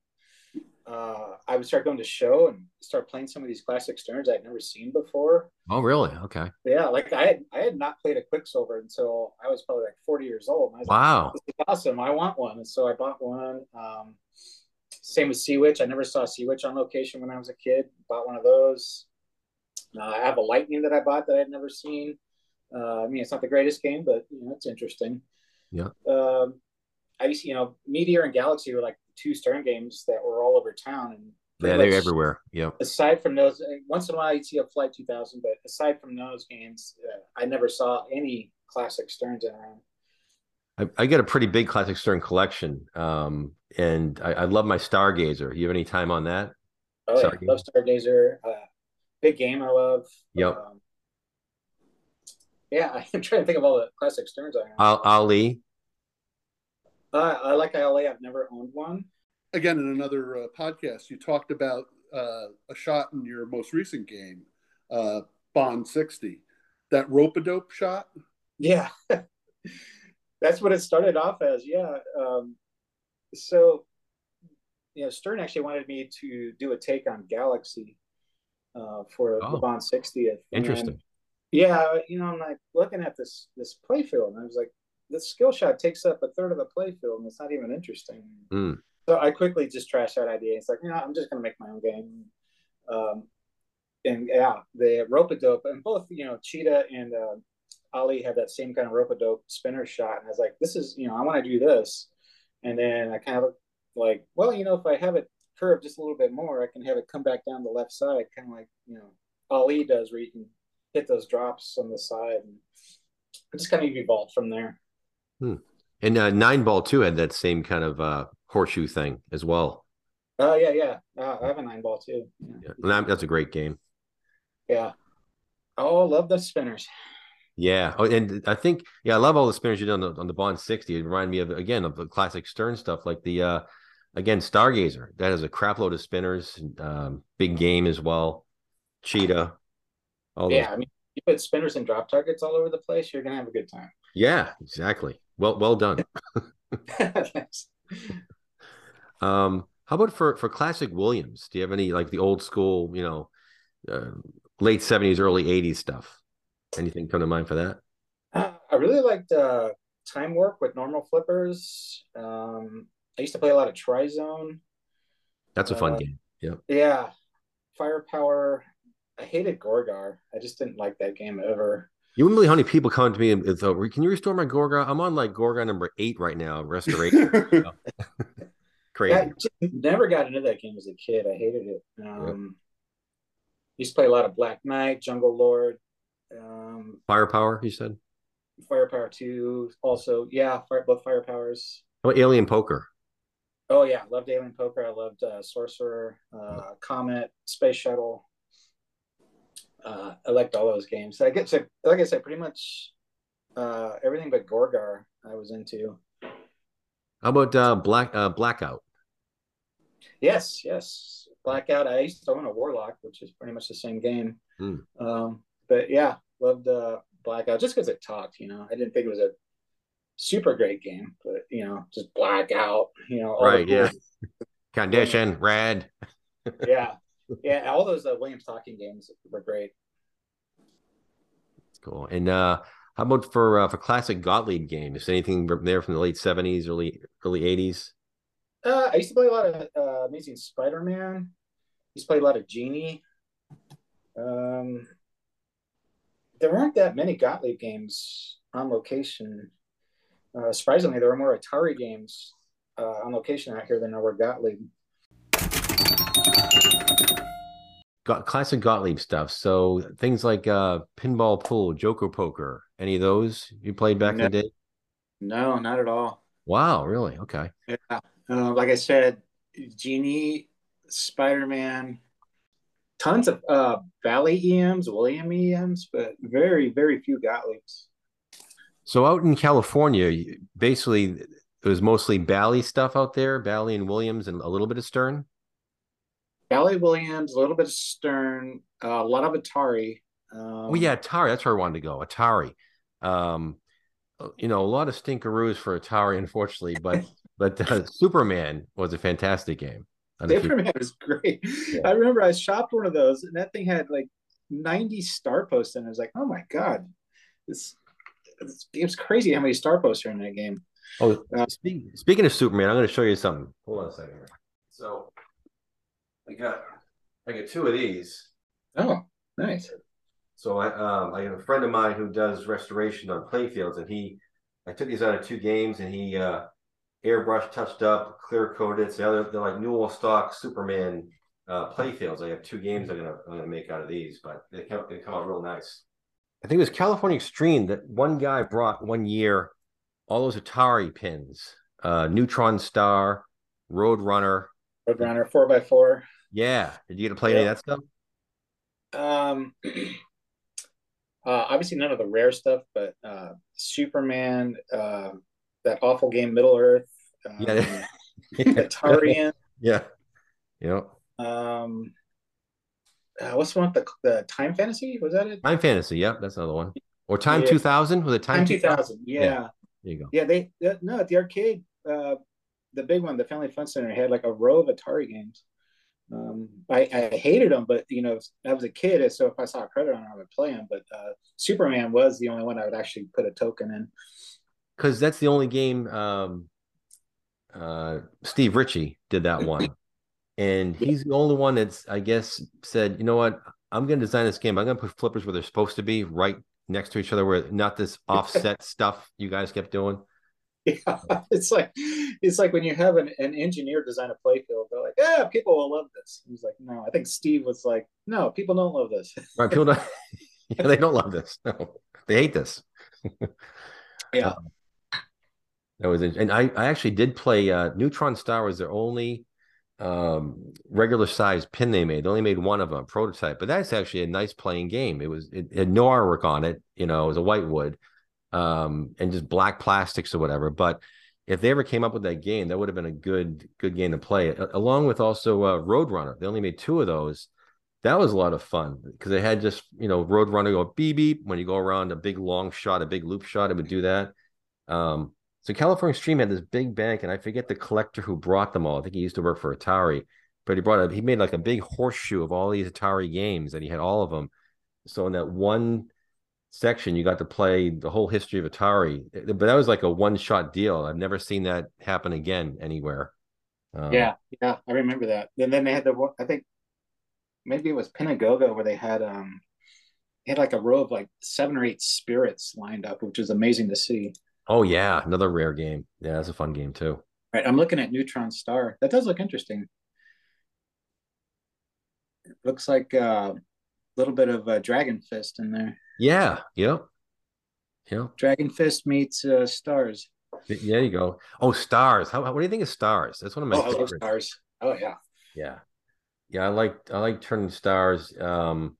uh, I would start going to show and start playing some of these classic Sterns I'd never seen before. Oh, really? Okay. Yeah, like I had I had not played a Quicksilver until I was probably like 40 years old. And I was like, Wow. this is awesome. I want one. And so I bought one. Um, same with Sea Witch. I never saw Sea Witch on location when I was a kid. Bought one of those. Uh, I have a Lightning that I bought that I'd never seen. Uh, I mean, it's not the greatest game, but you know, it's interesting. Yeah. Um, I used, you know, Meteor and Galaxy were like two Stern games that were all over town, and Yeah, they're everywhere. Yeah. aside from those, uh, once in a while you'd see a Flight 2000, but aside from those games, uh, I never saw any classic Sterns around. I, I get a pretty big classic Stern collection, um, and I, I love my Stargazer. You have any time on that? Oh yeah, Stargazer. love Stargazer. Uh, big game I love. Yep. Um, yeah, I'm trying to think of all the classic Sterns I have. Ali. Uh, I like ILA. I've never owned one. Again, in another uh, podcast, you talked about uh, a shot in your most recent game, uh, Bond 60. That rope a dope shot. Yeah, that's what it started off as. Yeah. Um, so, you know, Stern actually wanted me to do a take on Galaxy uh, for Oh. the Bond 60th. And Interesting. yeah, you know, I'm like looking at this this playfield, and I was like, this skill shot takes up a third of the playfield, and it's not even interesting. Mm. So I quickly just trashed that idea. It's like, you know, I'm just gonna make my own game. Um, and yeah, the rope a dope, and both you know, Cheetah and uh, Ali had that same kind of rope a dope spinner shot, and I was like, this is, you know, I want to do this. And then I kind of like, well, you know, if I have it curved just a little bit more, I can have it come back down the left side, kind of like you know, Ali does, where you can hit those drops on the side, and it just kind of evolved from there. And uh, Nine Ball too had that same kind of uh, horseshoe thing as well. Oh yeah, yeah. Uh, I have a nine ball too. Yeah. Yeah, and that's a great game. yeah. Oh, love the spinners. Yeah. Oh, and I think yeah, I love all the spinners you did on the on the Bond 60. It reminded me of again of the classic Stern stuff, like the uh again Stargazer. That is a crap load of spinners, um, big game as well. Cheetah. All those. Yeah, I mean, you put spinners and drop targets all over the place, you're gonna have a good time. Yeah, exactly. Well well done. Thanks. Um, how about for for classic Williams? Do you have any like the old school, you know, uh, late 70s, early 80s stuff? Anything come to mind for that? Uh, I really liked uh, Time Warp with normal flippers. Um, I used to play a lot of Trizone. That's a fun Uh, game. Yeah. Yeah, Firepower. I hated Gorgar. I just didn't like that game ever. You wouldn't believe how many people come to me and thought, "Can you restore my Gorgar?" I'm on like Gorgar number eight right now, restoration. Crazy. I just never got into that game as a kid. I hated it. Um, Used to play a lot of Black Knight, Jungle Lord, um, Firepower, you said. Firepower 2. Also, yeah, fire, both Firepowers. How about Alien Poker? Oh, yeah, loved Alien Poker. I loved uh, Sorcerer, uh, Comet, Space Shuttle. Uh, I liked all those games. I guess, like I said, pretty much uh, everything but Gorgar I was into. How about uh, Black uh, Blackout? Yes, yes. Blackout. I used to own a Warlock, which is pretty much the same game. Hmm. Um, but yeah, loved uh, Blackout just because it talked. You know, I didn't think it was a super great game, but you know, just Blackout. You know, Right, yeah. Condition Red. yeah, yeah. All those uh, Williams talking games were great. Cool. And uh, how about for uh, for classic Gottlieb games? Anything from there from the late 70s, early early 80s? Uh, I used to play a lot of uh, Amazing Spider-Man. Used to play a lot of Genie. Um, there weren't that many Gottlieb games on location. Uh, surprisingly, there are more Atari games uh, on location out here than there were Gottlieb. Got classic Gottlieb stuff. So things like uh, pinball pool, Joker poker. Any of those you played back in the day? No, not at all. Wow, really? Okay. Yeah, uh, like I said, Genie, Spider-Man, tons of uh, Bally EMs, William EMs, but very, very few Gottliebs. So out in California, basically it was mostly Bally stuff out there, Bally and Williams, and a little bit of Stern. Bally Williams, a little bit of Stern, uh, a lot of Atari. Um, Oh yeah, Atari. That's where I wanted to go. Atari. Um, you know, a lot of stinkeroos for Atari, unfortunately, but but uh, Superman was a fantastic game. I don't know if you- Superman was great. Yeah. I remember I shopped one of those, and that thing had like 90 star posts, and I was like, oh my god, this game's crazy how many star posts are in that game. Oh, Uh, speak, speaking of Superman, I'm going to show you something. Hold on a second. here. So, I got I got two of these. Oh, nice. So I um I have a friend of mine who does restoration on playfields, and he I took these out of two games, and he uh airbrush touched up, clear coated. So they're, they're like Newell stock Superman uh, playfields. I have two games I'm gonna I'm gonna make out of these, but they come they come out real nice. I think it was California Extreme that one guy brought one year all those Atari pins, uh, Neutron Star, Road Runner, Road Runner four by four. Yeah, did you get to play any of that stuff? Um, uh, obviously none of the rare stuff, but uh, Superman, uh, that awful game Middle Earth, um, Yeah. Atarian. yeah. Yeah. Um, uh, what's the one with the the Time Fantasy? Was that it? Time Fantasy. Yep, that's another one. Or Time Yeah. 2000 was it Time, Time two thousand. Yeah. Yeah, There you go. yeah. They uh, no at the arcade, uh, the big one, the Family Fun Center had like a row of Atari games. Um, I, I hated them, but you know, I was a kid, so if I saw a credit on it, I would play them. But uh, Superman was the only one I would actually put a token in. Because that's the only game um uh Steve Ritchie did that one. and he's the only one that's I guess said, you know what, I'm gonna design this game. I'm gonna put flippers where they're supposed to be, right next to each other, where not this offset stuff you guys kept doing. Yeah, it's like it's like when you have an, an engineer design a playfield, they're like, "Yeah, people will love this." He's like, "No, I think Steve was like, no, people don't love this." Right. People don't yeah, they don't love this. No, they hate this. Yeah. That was. And I, I actually did play uh Neutron Star was their only um regular size pin they made. They only made one of them, prototype, but that's actually a nice playing game. It was it, had no artwork on it, you know, it was a white wood, um, and just black plastics or whatever. But if they ever came up with that game, that would have been a good good game to play. Along with also uh, Roadrunner. They only made two of those. That was a lot of fun because they had just you know Roadrunner go beep beep when you go around a big long shot, a big loop shot, it would do that. Um, so California Extreme had this big bank, and I forget the collector who brought them all. I think he used to work for Atari, but he brought a he made like a big horseshoe of all these Atari games, and he had all of them. So in that one section, you got to play the whole history of Atari. But that was like a one shot deal. I've never seen that happen again anywhere. Um, Yeah, yeah, I remember that. And then they had the I think maybe it was Pinagogo where they had um they had like a row of like seven or eight spirits lined up, which was amazing to see. Oh yeah, another rare game. Yeah, that's a fun game too. Right, I'm looking at Neutron Star. That does look interesting. It looks like a little bit of uh, Dragon Fist in there. Yeah. Yep. Yep. Dragon Fist meets uh, Stars. Yeah, you go. Oh, stars. How, what do you think of stars? That's one of my Oh, favorites. Stars. Oh yeah. Yeah. Yeah, I like I like turning stars um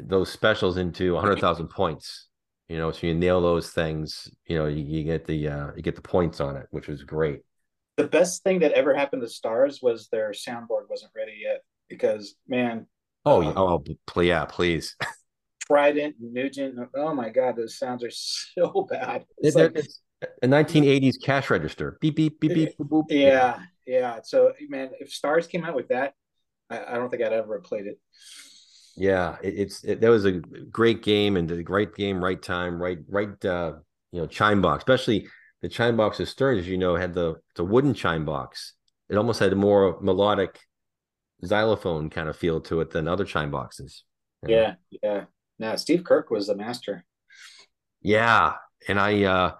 those specials into 100,000 points. You know, so you nail those things, you know, you, you get the uh you get the points on it, which was great. The best thing that ever happened to Stars was their soundboard wasn't ready yet because man, Oh, yeah, oh, pl- yeah, please. Trident, Nugent. Oh my God, those sounds are so bad. It's They're- like, it's a 1980s cash register. Beep beep beep beep boop, boop. yeah, yeah. So man, if Stars came out with that, I, I don't think I'd ever have played it. Yeah, it, it's it, that was a great game and the great game, right time, right right uh you know chime box, especially the chime box of Stern, as you know, had the the wooden chime box. It almost had a more melodic xylophone kind of feel to it than other chime boxes. Yeah, yeah. Now Steve Kirk was the master. Yeah, and I uh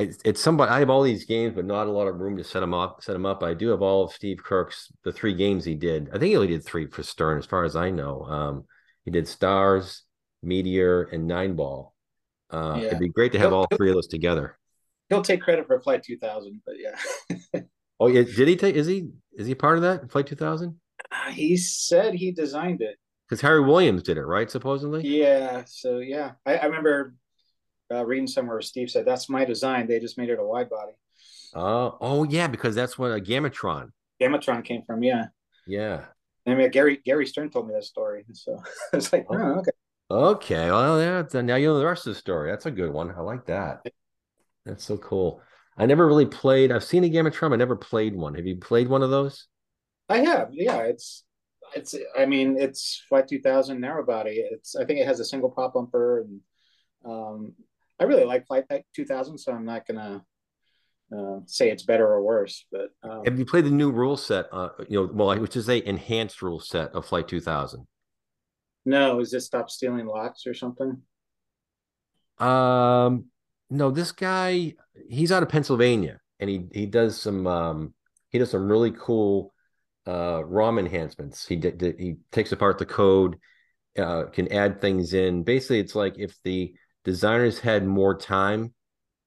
it's, it's somebody I have all these games, but not a lot of room to set them up. Set them up. I do have all of Steve Kirk's the three games he did. I think he only did three for Stern, as far as I know. Um, he did Stars, Meteor, and Nine Ball. Uh, Yeah. It'd be great to have all three of those together. He'll take credit for Flight 2000, but yeah. Oh yeah, did he take? Is he is he part of that Flight Two Thousand? Uh, he said he designed it. Because Harry Williams did it, right? Supposedly. Yeah. So yeah, I, I remember uh, reading somewhere Steve said that's my design. They just made it a wide body. Oh, oh yeah, because that's what a Gamatron. Gamatron came from. Yeah. Yeah. I mean, Gary Gary Stern told me that story, so it's like, oh, okay. Okay, well, yeah. Now you know the rest of the story. That's a good one. I like that. That's so cool. I never really played. I've seen a Gamatron. I never played one. Have you played one of those? I have. Yeah, it's it's. I mean, it's Flight 2000 narrow body. It's. I think it has a single pop bumper, and um, I really like Flight 2000, so I'm not gonna uh, say it's better or worse. But um, Have you played the new rule set? Uh, you know, well, which is a enhanced rule set of Flight 2000. no, is this stop stealing lots or something? Um, no, this guy, he's out of Pennsylvania, and he he does some um, he does some really cool uh, ROM enhancements. He did, he takes apart the code, uh, can add things in. Basically, it's like if the designers had more time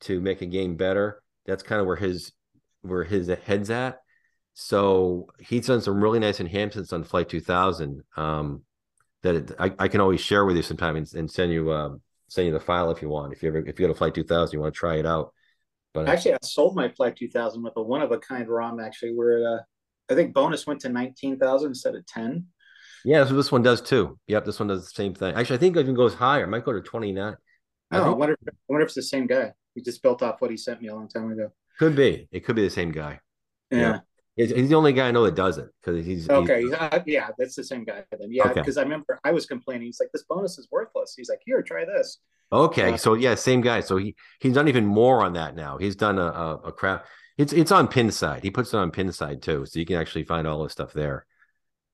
to make a game better, that's kind of where his where his head's at. So he's done some really nice enhancements on Flight 2000 um, that it, I, I can always share with you sometime and, and send you uh, send you the file if you want. If you ever if you go to Flight 2000, you want to try it out. But actually, I sold my Flight 2000 with a one of a kind ROM. Actually, where uh, I think bonus went to 19,000 instead of 10. Yeah, so this one does too. Yep, this one does the same thing. Actually, I think it even goes higher. It might go to 29. I, oh, I wonder, I wonder if it's the same guy. He just built off what he sent me a long time ago. Could be. It could be the same guy. Yeah. yeah. He's, he's the only guy I know that does it because he's okay. He's, uh, yeah, that's the same guy then. Yeah, because okay. I remember I was complaining. He's like, "This bonus is worthless." He's like, "Here, try this." Okay, uh, so yeah, same guy. So he he's done even more on that now. He's done a a, a crap. It's it's on Pinside. He puts it on Pinside too, so you can actually find all the stuff there.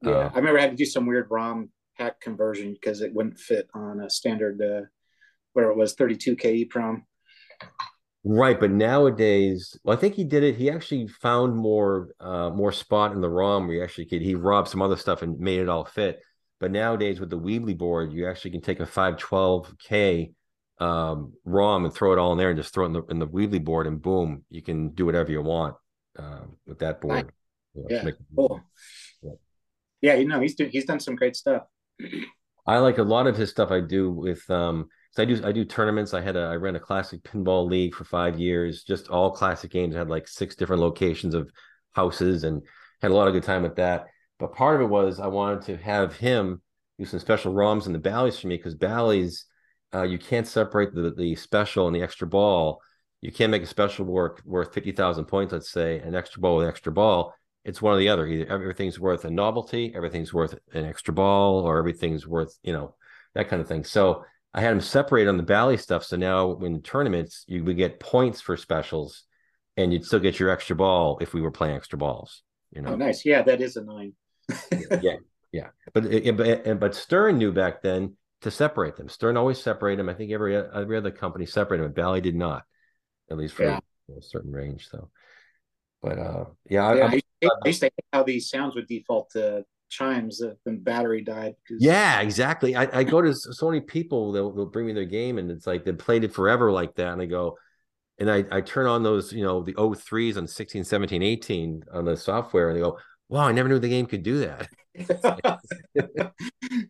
Yeah, uh, I remember I had to do some weird ROM hack conversion because it wouldn't fit on a standard, whatever it was, 32k EEPROM. Right, but nowadays, well, I think he did it. He actually found more uh more spot in the ROM where he actually could he robbed some other stuff and made it all fit. But nowadays with the Weebly board, you actually can take a 512k um, ROM and throw it all in there and just throw it in the in the Weebly board and boom, you can do whatever you want uh, with that board. Yeah, yeah. cool. Yeah. yeah, you know he's doing he's done some great stuff. I like a lot of his stuff. I do with um so I do I do tournaments. I had a I ran a classic pinball league for five years, just all classic games. I had like six different locations of houses and had a lot of good time with that. But part of it was I wanted to have him do some special ROMs in the Bally's for me because Bally's uh, you can't separate the the special and the extra ball. You can't make a special work worth fifty thousand points, let's say, an extra ball with an extra ball. It's one or the other. Either everything's worth a novelty, everything's worth an extra ball, or everything's worth you know that kind of thing. So I had them separate on the Bally stuff. So now in tournaments, you would get points for specials, and you'd still get your extra ball if we were playing extra balls. You know. Oh, nice. Yeah, that is annoying. yeah, yeah. But eh, eh, but eh, but Stern knew back then to separate them. Stern always separated them. I think every every other company separated them. Bally did not, at least for yeah. a certain range. So, but uh, yeah, yeah I, I, I used to how these sounds would default to chimes if the battery died. Yeah, exactly. I, I go to so many people they'll, they'll bring me their game and it's like they played it forever like that, and I go. And I, I turn on those, you know, the 03s on 16, 17, 18 on the software, and they go, wow, I never knew the game could do that.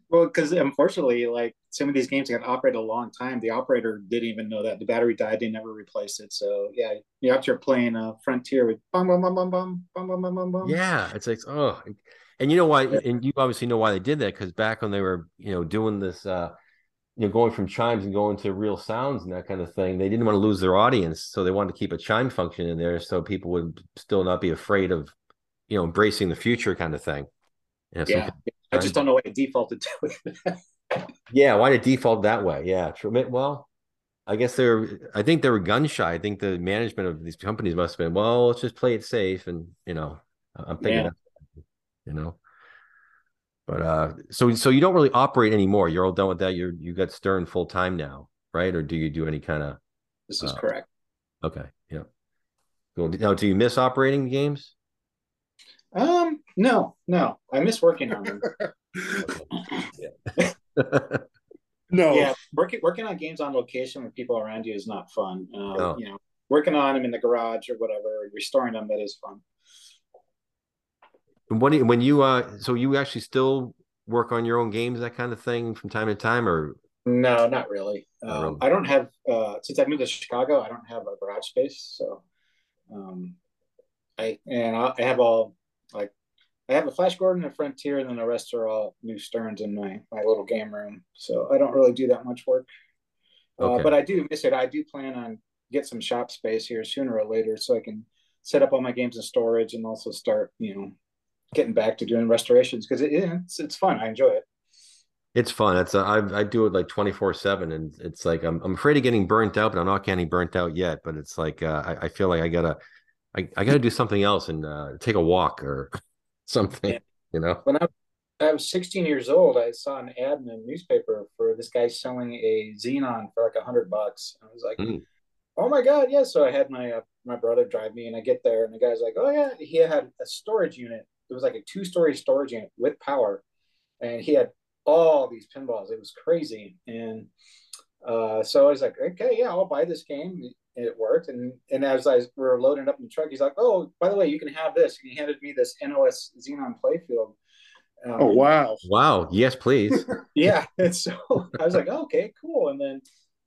well, because unfortunately, like some of these games got operated a long time. The operator didn't even know that the battery died. They never replaced it. So yeah, you have to playing a Frontier with bum bum bum bum bum bum bum bum bum bum. Yeah, it's like oh, and you know why? And you obviously know why they did that because back when they were you know doing this. uh you know, going from chimes and going to real sounds and that kind of thing. They didn't want to lose their audience, so they wanted to keep a chime function in there, so people would still not be afraid of you know embracing the future kind of thing. yeah, I just don't know why it defaulted to yeah, why did default that way? Yeah, true. Well, I guess they're. I think they were gun shy. I think the management of these companies must have been. Well, let's just play it safe, and you know, I'm thinking, yeah. that, you know. But uh, so so you don't really operate anymore. You're all done with that. You're you got Stern full time now, right? Or do you do any kind of? This is uh, correct. Okay. Yeah. Cool. Now, do you miss operating the games? Um, no, no. I miss working on them. no. Yeah, working working on games on location with people around you is not fun. Uh, no. You know, working on them in the garage or whatever, restoring them that is fun. And what you, when you uh, so you actually still work on your own games, that kind of thing, from time to time, or no, not really. Um, really. I don't have uh, since I moved to Chicago. I don't have a garage space, so um, I and I, I have all like I have a Flash Gordon, a Frontier, and then the rest are all new Sterns in my my little game room. So I don't really do that much work. Uh, okay. Uh, but I do miss it. I do plan on get some shop space here sooner or later, so I can set up all my games in storage and also start, you know, getting back to doing restorations because it, it's it's fun. I enjoy it. It's fun. It's a, I I do it like twenty four seven, and it's like I'm I'm afraid of getting burnt out, but I'm not getting burnt out yet. But it's like uh, I I feel like I gotta I, I got to do something else and uh, take a walk or something, yeah. you know? When I, I was 16 years old, I saw an ad in a newspaper for this guy selling a Xenon for like a hundred bucks. I was like, mm. oh my God. Yeah. So I had my, uh, my brother drive me, and I get there, and the guy's like, "Oh yeah," he had a storage unit. It was like a two story storage unit with power, and he had all these pinballs. It was crazy, and uh, so I was like, "Okay, yeah, I'll buy this game." It worked, and and as I we were loading up in the truck, he's like, "Oh, by the way, you can have this." And he handed me this NOS Xenon Playfield. Um, oh wow! Wow! Yes, please. yeah, and so I was like, oh, "Okay, cool." And then,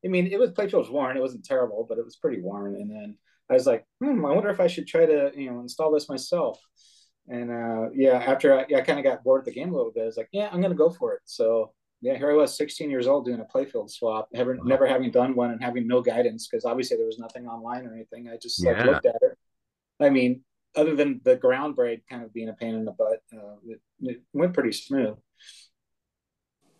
I mean, it was Playfield was worn. It wasn't terrible, but it was pretty worn. And then I was like, "Hmm, I wonder if I should try to you know install this myself." And uh, yeah, after I, I kind of got bored of the game a little bit, I was like, "Yeah, I'm gonna go for it." So yeah, here I was, 16 years old, doing a playfield swap, never, wow. never having done one and having no guidance because obviously there was nothing online or anything. I just like, looked at it. I mean, other than the ground braid kind of being a pain in the butt, uh, it, it, went pretty smooth.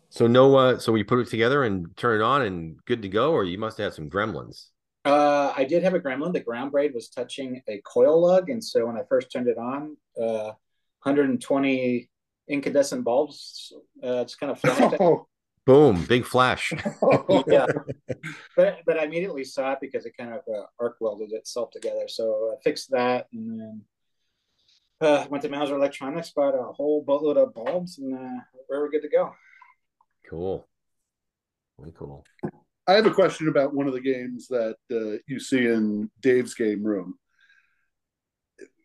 So no, uh, so we put it together and turn it on and good to go, or you must have some gremlins. Uh, I did have a gremlin. The ground braid was touching a coil lug, and so when I first turned it on, uh, 120 incandescent bulbs. Uh, it's kind of flashed. Oh. Boom! Big flash. yeah, but but I immediately saw it because it kind of uh, arc welded itself together. So I fixed that, and then uh, went to Mouser Electronics, bought a whole boatload of bulbs, and uh, we were good to go. Cool. Very cool. I have a question about one of the games that uh, you see in Dave's game room.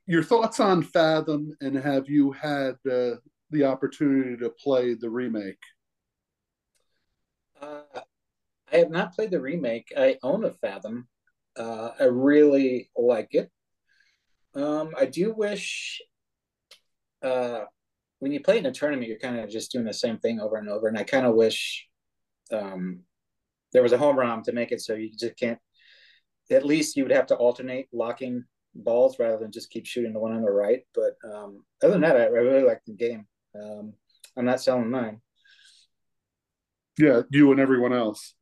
Your thoughts on Fathom, and have you had uh, the opportunity to play the remake? Uh, I have not played the remake. I own a Fathom. Uh, I really like it. Um, I do wish uh, when you play in a tournament, you're kind of just doing the same thing over and over. And I kind of wish um, there was a home ROM to make it so you just can't. At least you would have to alternate locking balls rather than just keep shooting the one on the right. But um, other than that, I, I really like the game. Um, I'm not selling mine. Yeah, you and everyone else.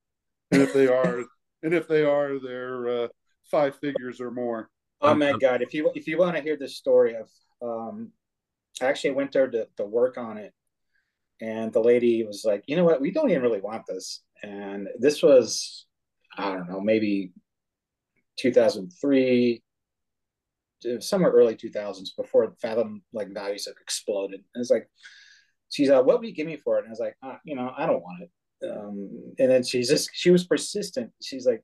And if they are, and if they are, they're uh, five figures or more. Oh my god! If you if you want to hear the story of, um, I actually went there to, to work on it, and the lady was like, "You know what? We don't even really want this." And this was, I don't know, maybe 2003, somewhere early 2000s before Fathom like values have exploded. And it's like, she's like, what would you give me for it? And I was like, ah, you know, I don't want it. Um, and then she's just, she was persistent. She's like,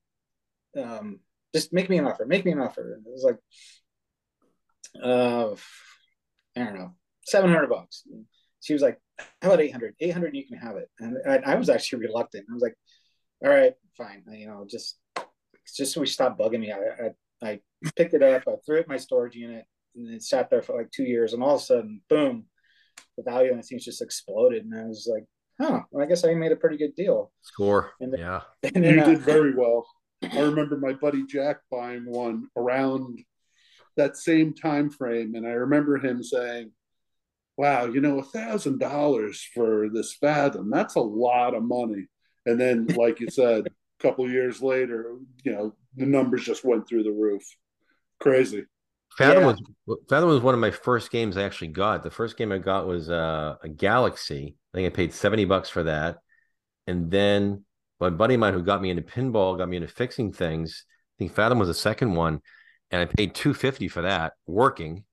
um, just make me an offer, make me an offer. And it was like, uh, I don't know, 700 bucks. She was like, how about 800? 800, you can have it. And I, I was actually reluctant. I was like, all right, fine. You know, just, just so we stop bugging me. I, I I picked it up, I threw it in my storage unit, and it sat there for like two years. And all of a sudden, boom, the value on the things just exploded. And I was like, huh, well, I guess I made a pretty good deal. Score. And then, yeah. And then, you uh, did very well. I remember my buddy Jack buying one around that same time frame. And I remember him saying, wow, you know, a thousand dollars for this Fathom, that's a lot of money. And then, like you said, a couple years later, you know, the numbers just went through the roof. Crazy. Fathom yeah. was Fathom was one of my first games I actually got. The first game I got was uh, a Galaxy. I think I paid seventy bucks for that, and then my buddy of mine who got me into pinball, got me into fixing things. I think Fathom was the second one, and I paid two fifty for that working,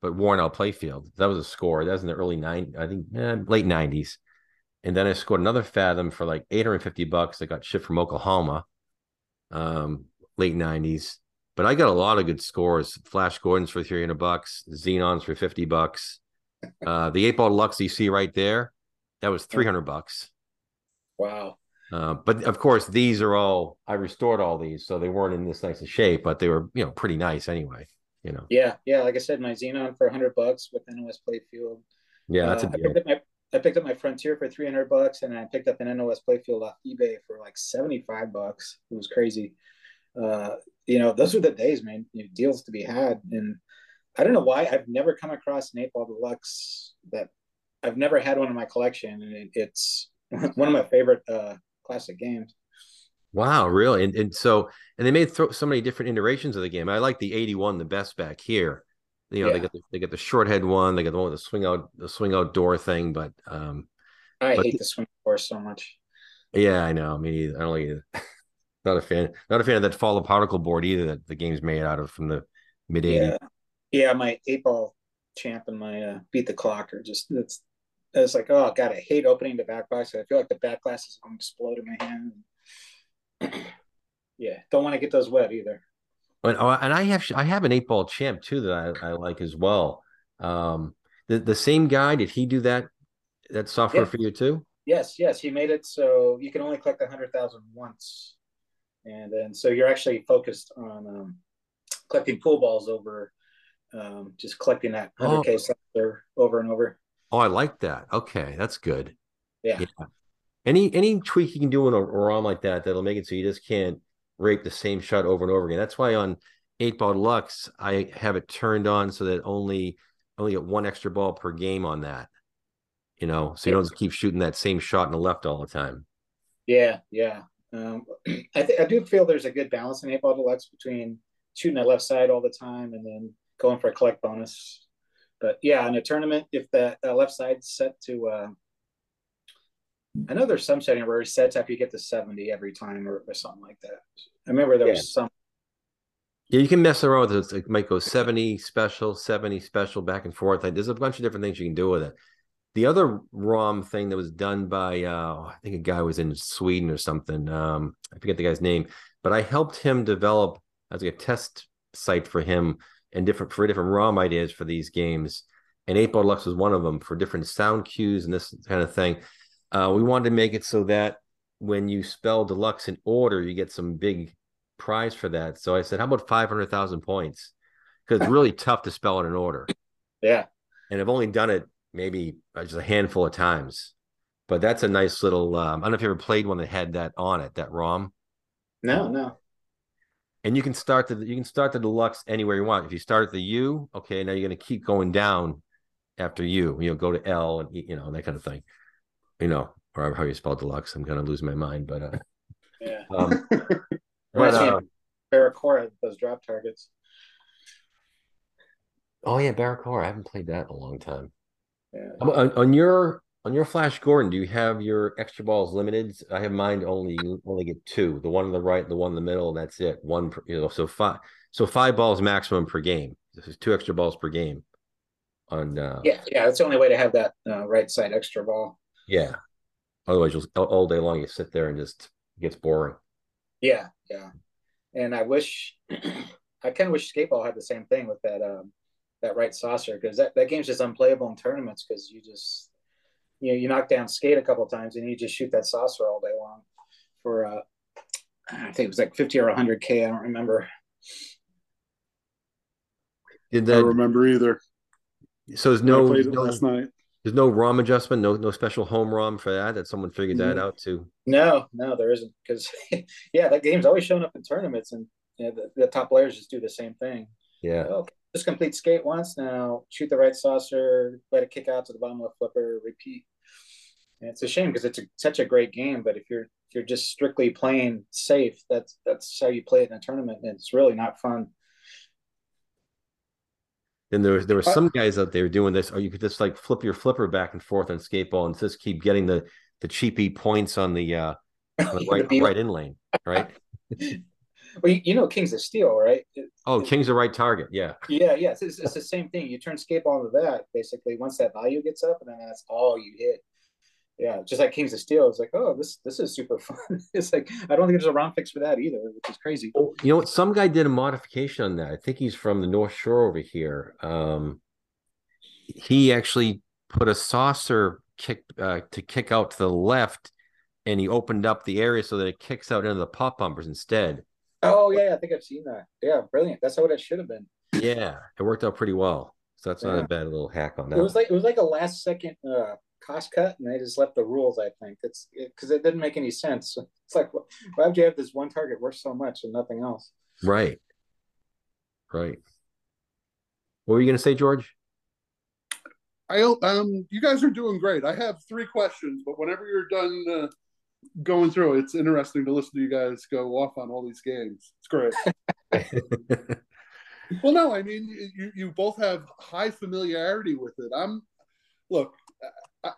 but worn out playfield. That was a score. That was in the early nine, I think, eh, late nineties. And then I scored another Fathom for like eight hundred fifty bucks. I got shipped from Oklahoma. Um, late 90s. But I got a lot of good scores. Flash Gordon's for 300 bucks, Xenons for 50 bucks. Uh, the eight ball Lux you see right there, that was 300 bucks. Wow. Uh, but of course, these are all I restored all these, so they weren't in this nice of shape, but they were you know pretty nice anyway. You know. Yeah, yeah. Like I said, my Xenon for 100 bucks with NOS Playfield. Yeah, that's uh, a deal. I picked, my, I picked up my Frontier for 300 bucks, and I picked up an NOS Playfield off eBay for like 75 bucks. It was crazy uh, you know, those were the days, man. You know, deals to be had, and I don't know why I've never come across an eight ball deluxe that I've never had one in my collection, and it, it's one of my favorite uh, classic games. Wow, really? And, and so, and they made th- so many different iterations of the game. I like the '81 the best back here. You know, yeah. they get the, they get the short head one, they get the one with the swing out the swing out door thing, but um, I but hate the swing door so much. Yeah, I know. I mean, I don't like it. Not a fan. Not a fan of that follow particle board either that the game's made out of from the mid '80s. Yeah, yeah. My eight ball champ and my uh, beat the clock are just it's. It's like oh god, I hate opening the back glass. I feel like the back glass is going to explode in my hand. yeah, don't want to get those wet either. And, oh, and I have I have an eight ball champ too that I, I like as well. Um, the the same guy did he do that that software yeah. for you too? Yes, yes, he made it so you can only collect a hundred thousand once, and then so you're actually focused on um, collecting pool balls over um, just collecting that 100k oh. over and over. Oh, I like that. Okay, that's good. Yeah. yeah. Any any tweak you can do in a ROM like that that'll make it so you just can't rape the same shot over and over again. That's why on eight ball deluxe I have it turned on so that only only get one extra ball per game on that. You know, so you don't keep shooting that same shot in the left all the time. Yeah, yeah. Um, I th- I do feel there's a good balance in eight ball deluxe between shooting that left side all the time and then going for a collect bonus. But yeah, in a tournament, if that uh, left side's set to, uh, I know there's some setting where it sets after you get to 70 every time or, or something like that. I remember there yeah. was some. Yeah, you can mess around with it. It might go 70 special, 70 special, back and forth. Like, there's a bunch of different things you can do with it. The other ROM thing that was done by, uh, I think a guy was in Sweden or something. Um, I forget the guy's name, but I helped him develop as like a test site for him and different for different ROM ideas for these games. And Eight Ball Deluxe was one of them for different sound cues and this kind of thing. Uh, we wanted to make it so that when you spell deluxe in order, you get some big prize for that. So I said, how about 500,000 points? Because it's really tough to spell it in order. Yeah. And I've only done it maybe just a handful of times. But that's a nice little. Um, I don't know if you ever played one that had that on it, that ROM. No, no and you can start the you can start the deluxe anywhere you want. If you start at the U, okay, now you're going to keep going down after U. You know, go to L and you know that kind of thing. You know, or how you spell deluxe. I'm going to lose my mind, but uh, yeah. Um, but, uh, Barracora, those drop targets. Oh yeah, Barracora. I haven't played that in a long time. Yeah. On, on your on your Flash Gordon, do you have your extra balls limited? I have mine only you only get two. The one on the right, the one in the middle, and that's it. One, per, you know, so five, so five balls maximum per game. This is two extra balls per game. On uh, yeah, yeah, that's the only way to have that uh, right side extra ball. Yeah, otherwise you'll all day long you sit there and just it gets boring. Yeah, yeah, and I wish I kind of wish skateball had the same thing with that um, that right saucer because that that game's just unplayable in tournaments because you just you know you knock down skate a couple times and you just shoot that saucer all day long for uh I think it was like 50 or 100k I don't remember. Did that I remember either. So there's no, played it no last night. there's no ROM adjustment no no special home ROM for that that someone figured that mm-hmm. out too? No no there isn't because yeah that game's always showing up in tournaments and you know, the, the top players just do the same thing. Yeah. Okay just complete skate once now shoot the right saucer let it kick out to the bottom of the flipper repeat and it's a shame because it's a, such a great game, but if you're if you're just strictly playing safe, that's that's how you play it in a tournament, and it's really not fun. And there was there were some guys out there doing this, or you could just like flip your flipper back and forth on skateball and just keep getting the the cheapy points on the uh on the right right in lane, right? well, you, you, know Kings of Steel, right? oh, Kings of right target, yeah. Yeah, yeah. It's, it's, the same thing. You turn skateball into that basically once that value gets up, and then that's all you hit yeah, just like Kings of Steel, it's like, oh, this this is super fun. it's like I don't think there's a ROM fix for that either, which is crazy. Well, you know what? Some guy did a modification on that. I think he's from the North Shore over here. Um, he actually put a saucer kick uh, to kick out to the left, and he opened up the area so that it kicks out into the pop bumpers instead. Oh yeah, I think I've seen that. Yeah, brilliant. That's how it should have been. Yeah, it worked out pretty well. So that's not a bad little hack on that. It was like it was like a last second uh, cost cut and they just left the rules i think it's because it, it, didn't make any sense it's like why would you have this one target worth so much and nothing else right right what were you going to say george i um you guys are doing great i have three questions but whenever you're done uh, going through it's interesting to listen to you guys go off on all these games it's great well no i mean you, you both have high familiarity with it i'm look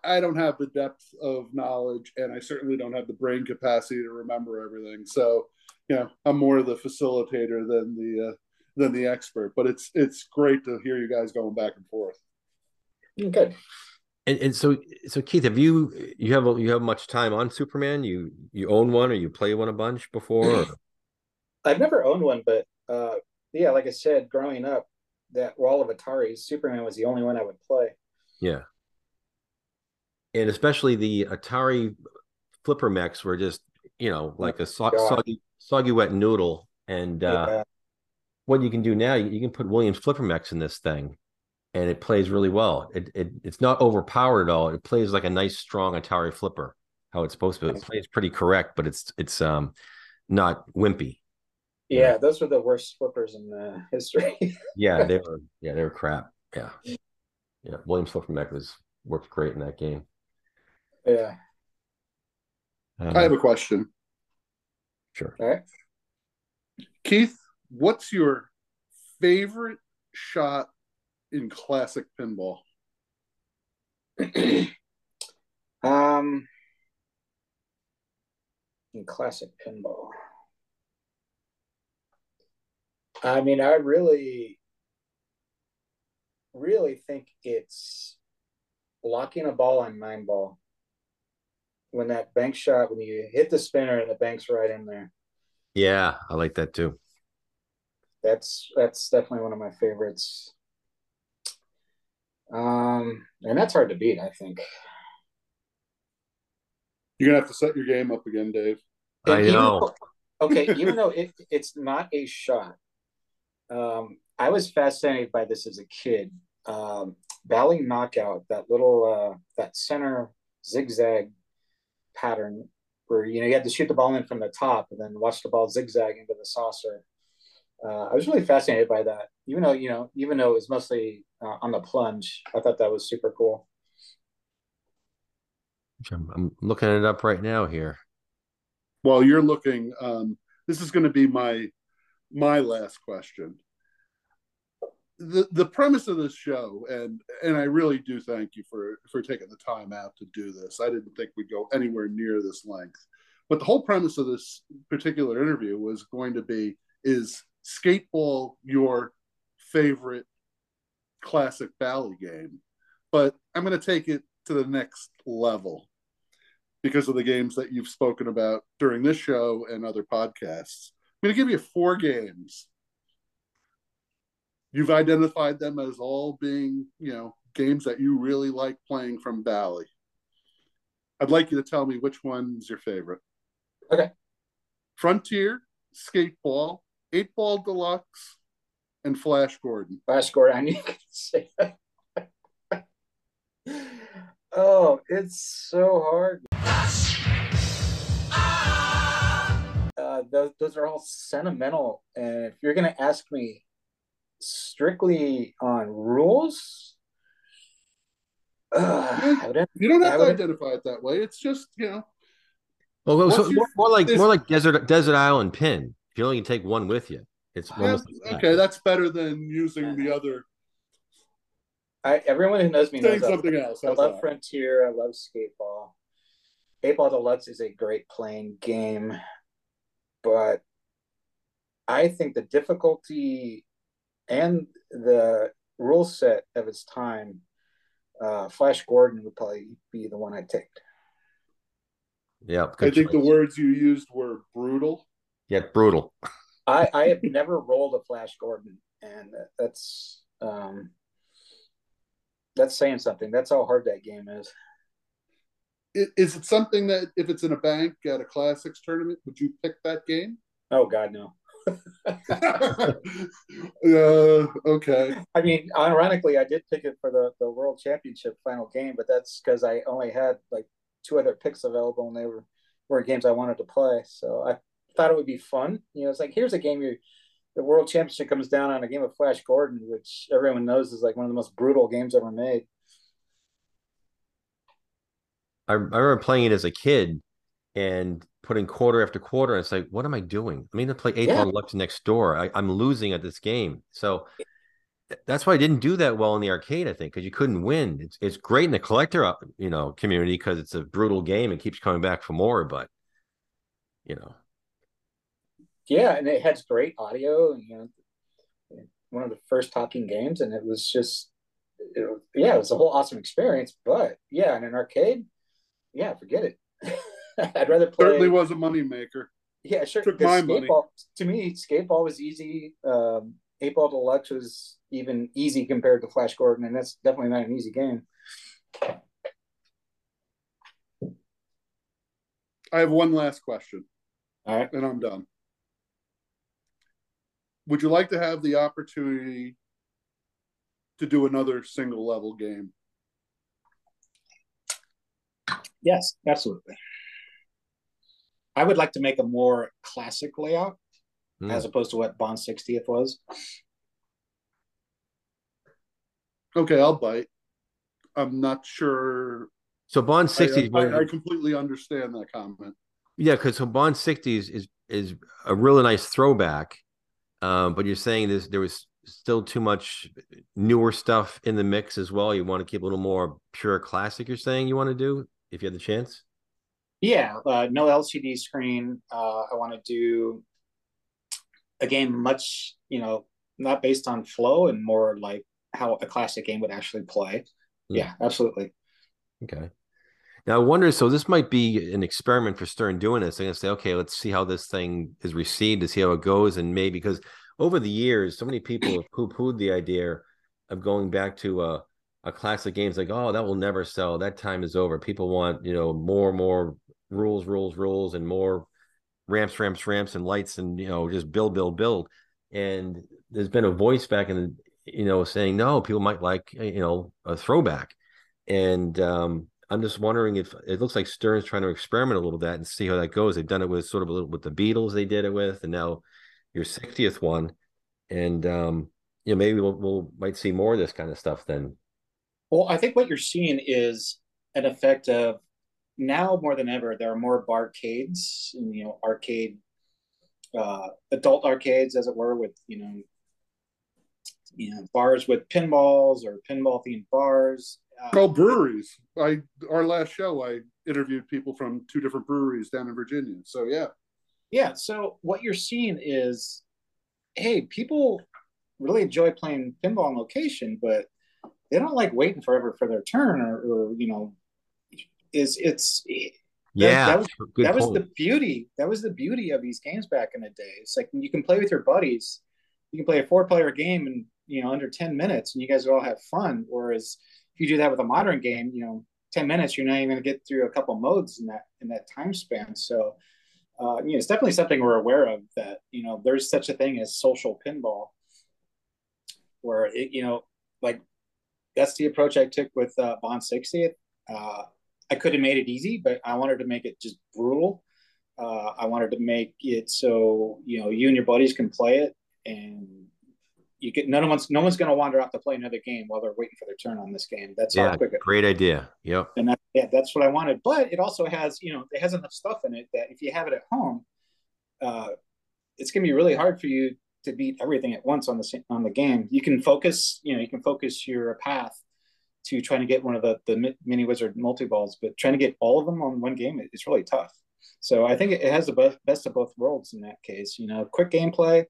I don't have the depth of knowledge, and I certainly don't have the brain capacity to remember everything. So you know, I'm more the facilitator than the uh, than the expert. But it's it's great to hear you guys going back and forth. Good. And, and so so Keith, have you you have you have much time on Superman? You you own one or you play one a bunch before? I've never owned one, but uh, yeah, like I said, growing up, that wall of Ataris, Superman was the only one I would play. Yeah. And especially the Atari flipper mechs were just, you know, like a so- soggy, soggy wet noodle. And uh, yeah. what you can do now, you, you can put Williams flipper mechs in this thing and it plays really well. It, it it's not overpowered at all. It plays like a nice strong Atari flipper, how it's supposed to. It plays pretty correct, but it's it's um not wimpy. Yeah, those were the worst flippers in the history. yeah, they were yeah, they were crap. Yeah. Yeah. Williams flipper mech was worked great in that game. Yeah. Um, I have a question. Sure. All right. Keith, what's your favorite shot in classic pinball? um, in classic pinball. I mean, I really, really think it's blocking a ball on nine ball. When that bank shot, when you hit the spinner and the bank's right in there. Yeah, I like that too. That's that's definitely one of my favorites. Um, and that's hard to beat, I think. You're gonna have to set your game up again, Dave. I know. okay, even though it, it's not a shot, um, I was fascinated by this as a kid. Um, Bally knockout, that little uh, that center zigzag pattern where you know you had to shoot the ball in from the top and then watch the ball zigzag into the saucer. Uh, I was really fascinated by that, even though you know, even though it was mostly uh, on the plunge. I thought that was super cool. I'm looking it up right now here. While you're looking, um, this is going to be my my last question. The the premise of this show, and and I really do thank you for for taking the time out to do this. I didn't think we'd go anywhere near this length. But the whole premise of this particular interview was going to be is skateball your favorite classic Bally game? But I'm going to take it to the next level because of the games that you've spoken about during this show and other podcasts. I'm going to give you four games. You've identified them as all being, you know, games that you really like playing from Bally. I'd like you to tell me which one's your favorite. Okay. Frontier, Skateball, Eight Ball Deluxe, and Flash Gordon. Flash Gordon, I knew you could say that. oh, it's so hard. Uh, those, those are all sentimental. And if you're going to ask me strictly on rules, uh, you don't have to identify it that way. It's just, you know. Well, so more, more, like more like desert desert island pin. You only take one with you. It's yeah, like okay. That's better than using the other. I everyone who knows me knows something else. I love Frontier. I love Skateball. Eight Ball Deluxe is a great playing game, but I think the difficulty and the rule set of its time, uh, Flash Gordon would probably be the one I take. Yeah, I think choice. the words you used were brutal. Yeah, brutal. I I have never rolled a Flash Gordon, and that's um, that's saying something. That's how hard that game is. Is it something that if it's in a bank at a classics tournament, would you pick that game? Oh God, no. uh, okay. I mean, ironically, I did pick it for the, the world championship final game, but that's because I only had like two other picks available, and they were were games I wanted to play. So I thought it would be fun. You know, it's like here's a game you the world championship comes down on a game of Flash Gordon, which everyone knows is like one of the most brutal games ever made. I, I remember playing it as a kid and putting quarter after quarter. And it's like, what am I doing? I mean, to play eight yeah. ball Lux next door. I, I'm losing at this game. So that's why I didn't do that well in the arcade. I think because you couldn't win. It's it's great in the collector, uh, you know, community because it's a brutal game and keeps coming back for more. But you know, yeah, and it had great audio, and you know, one of the first talking games, and it was just, it yeah, it was a whole awesome experience. But yeah, in an arcade, yeah, forget it. I'd rather play. Certainly was a moneymaker. Yeah, sure. Took my money. Ball, to me, skateball was easy. Um, Eight Ball Deluxe was even easy compared to Flash Gordon, and that's definitely not an easy game. I have one last question, All right. and I'm done. Would you like to have the opportunity to do another single level game? Yes, absolutely. I would like to make a more classic layout Hmm. as opposed to what Bond 60th was. Okay, I'll bite. I'm not sure. So Bond I, 60 I, I completely understand that comment. Yeah, because so Bond 60 is, is is a really nice throwback. Um, but you're saying this there was still too much newer stuff in the mix as well. You want to keep a little more pure classic, you're saying you want to do if you had the chance? Yeah, uh, no LCD screen. Uh, I want to do a game much, you know, not based on flow and more like how a classic game would actually play. Hmm. Yeah, absolutely. Okay. Now I wonder, so this might be an experiment for Stern doing this. They're gonna say, okay, let's see how this thing is received, to see how it goes, and maybe because over the years, so many people have poo-pooed the idea of going back to a a classic games like, oh, that will never sell. That time is over. People want, you know, more, more rules, rules, rules, and more ramps, ramps, ramps, and lights, and you know, just build, build, build. And there's been a voice back in the, you know, saying no, people might like, you know, a throwback. And um, I'm just wondering if it looks like Stern's trying to experiment a little bit and see how that goes. They've done it with sort of a little with the Beatles, they did it with, and now your 60th one. And um, you know, maybe we'll, we'll might see more of this kind of stuff then. Well, I think what you're seeing is an effect of now more than ever, there are more barcades, and, you know, arcade, uh, adult arcades, as it were, with, you know, you know, bars with pinballs or pinball themed bars. Uh, Oh, breweries. I our last show, I interviewed people from two different breweries down in Virginia. So yeah, yeah. So what you're seeing is, hey, people really enjoy playing pinball on location, but they don't like waiting forever for their turn, or, or you know, is it's Yeah, that was- good that was the beauty. That was the beauty of these games back in the day. It's like you can play with your buddies. You can play a four-player game in you know under ten minutes, and you guys would all have fun. Whereas if you do that with a modern game, you know, ten minutes, you're not even going to get through a couple modes in that in that time span. So, uh, you know, it's definitely something we're aware of. That you know, there's such a thing as social pinball, where it, you know, like that's the approach I took with uh, Bond 60. Uh, I could have made it easy, but I wanted to make it just brutal. Uh, I wanted to make it so you know you and your buddies can play it, and you get of one's no one's going to wander off to play another game while they're waiting for their turn on this game. That's yeah, great idea. Yep. And that, yeah, that's what I wanted. But it also has you know it has enough stuff in it that if you have it at home, uh, it's going to be really hard for you to beat everything at once on the on the game. You can focus, you know, you can focus your path to trying to get one of the the mini wizard multi balls, but trying to get all of them on one game it's really tough. So I think it it has the best best of both worlds in that case. You know, quick gameplay,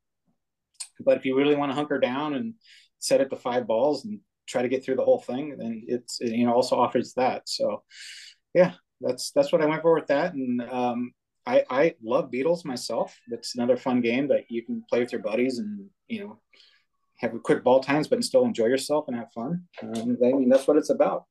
but if you really want to hunker down and set it to five balls and try to get through the whole thing, then it's it, you know also offers that. So yeah, that's that's what I went for with that, and um, I, I love Beatles myself. That's another fun game that you can play with your buddies and you know have a quick ball times, but still enjoy yourself and have fun. Um, I mean, that's what it's about.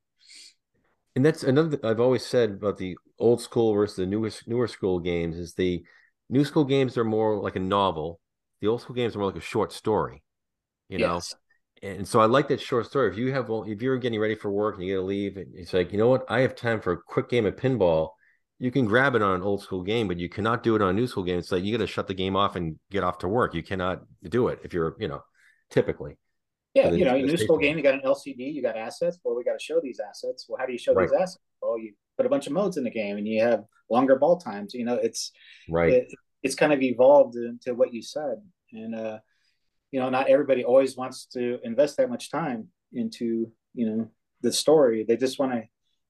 And that's another I've always said about the old school versus the newest newer school games is the new school games are more like a novel. The old school games are more like a short story. You know, Yes. and so I like that short story. If you have, if you're getting ready for work and you got to leave, and it's like, you know what? I have time for a quick game of pinball. You can grab it on an old school game, but you cannot do it on a new school game. It's like you got to shut the game off and get off to work. You cannot do it if you're, you know, typically. Yeah, you know, new school game, you got an LCD, you got assets. Well, we got to show these assets. Well, how do you show these assets? Well, you put a bunch of modes in the game, and you have longer ball times. You know, it's Right. it, it's kind of evolved into what you said, and uh, you know, not everybody always wants to invest that much time into you know the story. They just want to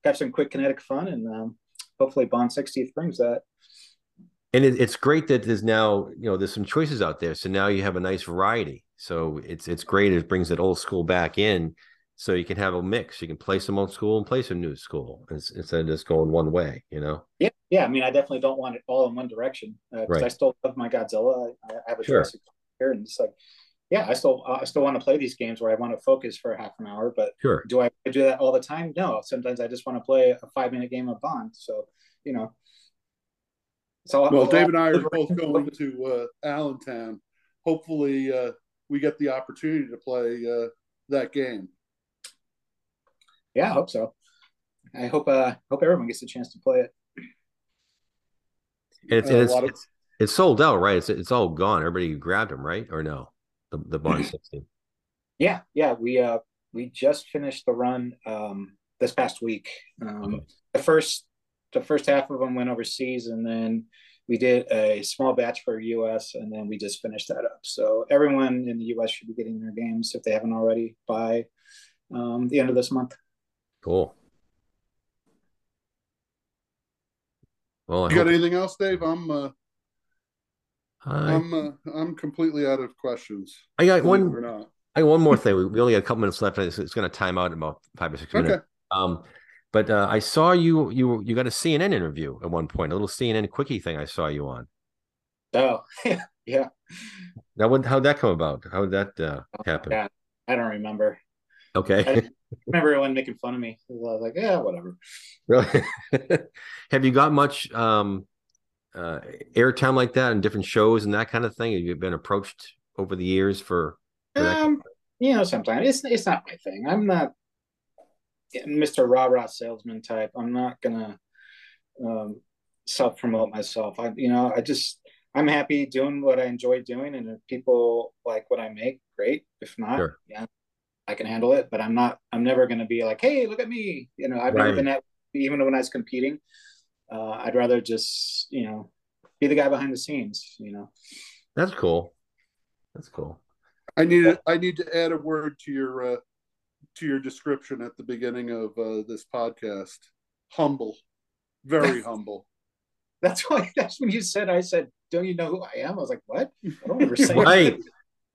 have some quick kinetic fun, and um, hopefully, Bond 60th brings that. and it, it's great that there's now you know there's some choices out there. So now you have a nice variety. So it's it's great. It brings that old school back in, so you can have a mix. You can play some old school and play some new school instead of just going one way. You know. Yeah, yeah. I mean, I definitely don't want it all in one direction because uh, right. I still love my Godzilla. I, I have a sure. here, and it's like, yeah, I still uh, I still want to play these games where I want to focus for half an hour. But sure. do I do that all the time? No. Sometimes I just want to play a five minute game of Bond. So you know. So well, Dave and I are both going to uh, Allentown. Hopefully, uh, we get the opportunity to play uh, that game. Yeah, I hope so. I hope uh hope everyone gets a chance to play it. It's, it's, of... it's, it's, sold out, right? It's it's all gone. Everybody grabbed them, right? Or no? The the Bond sixteen. Yeah, yeah. We uh we just finished the run um this past week. Um okay. the first the first half of them went overseas and then we did a small batch for US and then we just finished that up. So everyone in the US should be getting their games if they haven't already by um, the end of this month. Cool. Well, I you got anything else, Dave? I'm uh, I... I'm uh, I'm completely out of questions. I got one. I got one more thing. We, we only got a couple minutes left. It's, it's going to time out in about five or six minutes. Okay. Um, but uh, I saw you you you got a CNN interview at one point, a little CNN quickie thing. I saw you on. Oh yeah. Now, what? How'd that come about? How did that uh, oh, happen? Yeah, I don't remember. Okay. I remember everyone making fun of me. I was like, yeah, whatever. Really? Have you got much um, uh, airtime like that in different shows and that kind of thing? Have you been approached over the years for? for um, you know, sometimes it's it's not my thing. I'm not Mr. Rah Rah salesman type. I'm not gonna um, self promote myself. I, you know, I just I'm happy doing what I enjoy doing, and if people like what I make, great. If not, sure. yeah, I can handle it. But I'm not. I'm never gonna be like, hey, look at me. You know, I've right. never been that. Even when I was competing, uh, I'd rather just you know be the guy behind the scenes. You know, that's cool. That's cool. I need to, I need to add a word to your uh, to your description at the beginning of uh, this podcast. Humble, very humble. That's why. That's when you said. I said, "Don't you know who I am?" I was like, "What?" I don't ever say right.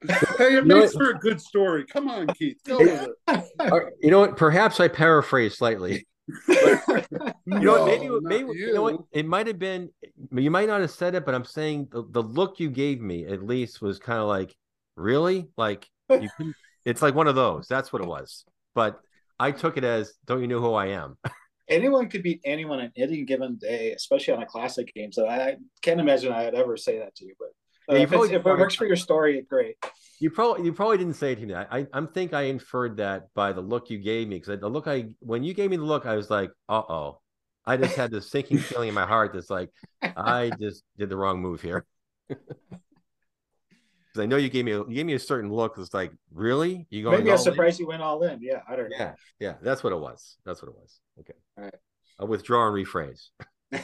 hey, it makes for a good story. Come on, Keith. Go it. Uh, you know what? Perhaps I paraphrase slightly. you know, maybe, maybe you. you. know what? It might have been. You might not have said it, but I'm saying the, the look you gave me at least was kind of like, really, like you couldn't it's like one of those. That's what it was. But I took it as, don't you know who I am? anyone could beat anyone on any given day, especially on a classic game. So I can't imagine I'd ever say that to you. But uh, yeah, you if, if, it works for your story, great. You probably you probably didn't say it to me. I I think I inferred that by the look you gave me because the look I when you gave me the look, I was like, uh oh. I just had this sinking feeling in my heart that's like, I just did the wrong move here. because I know you gave me a, you gave me a certain look. that's like, really? You going? Maybe I'm surprised in? you went all in. Yeah, I don't know. Yeah, yeah, that's what it was. That's what it was. Okay, all right. I'll withdraw and rephrase.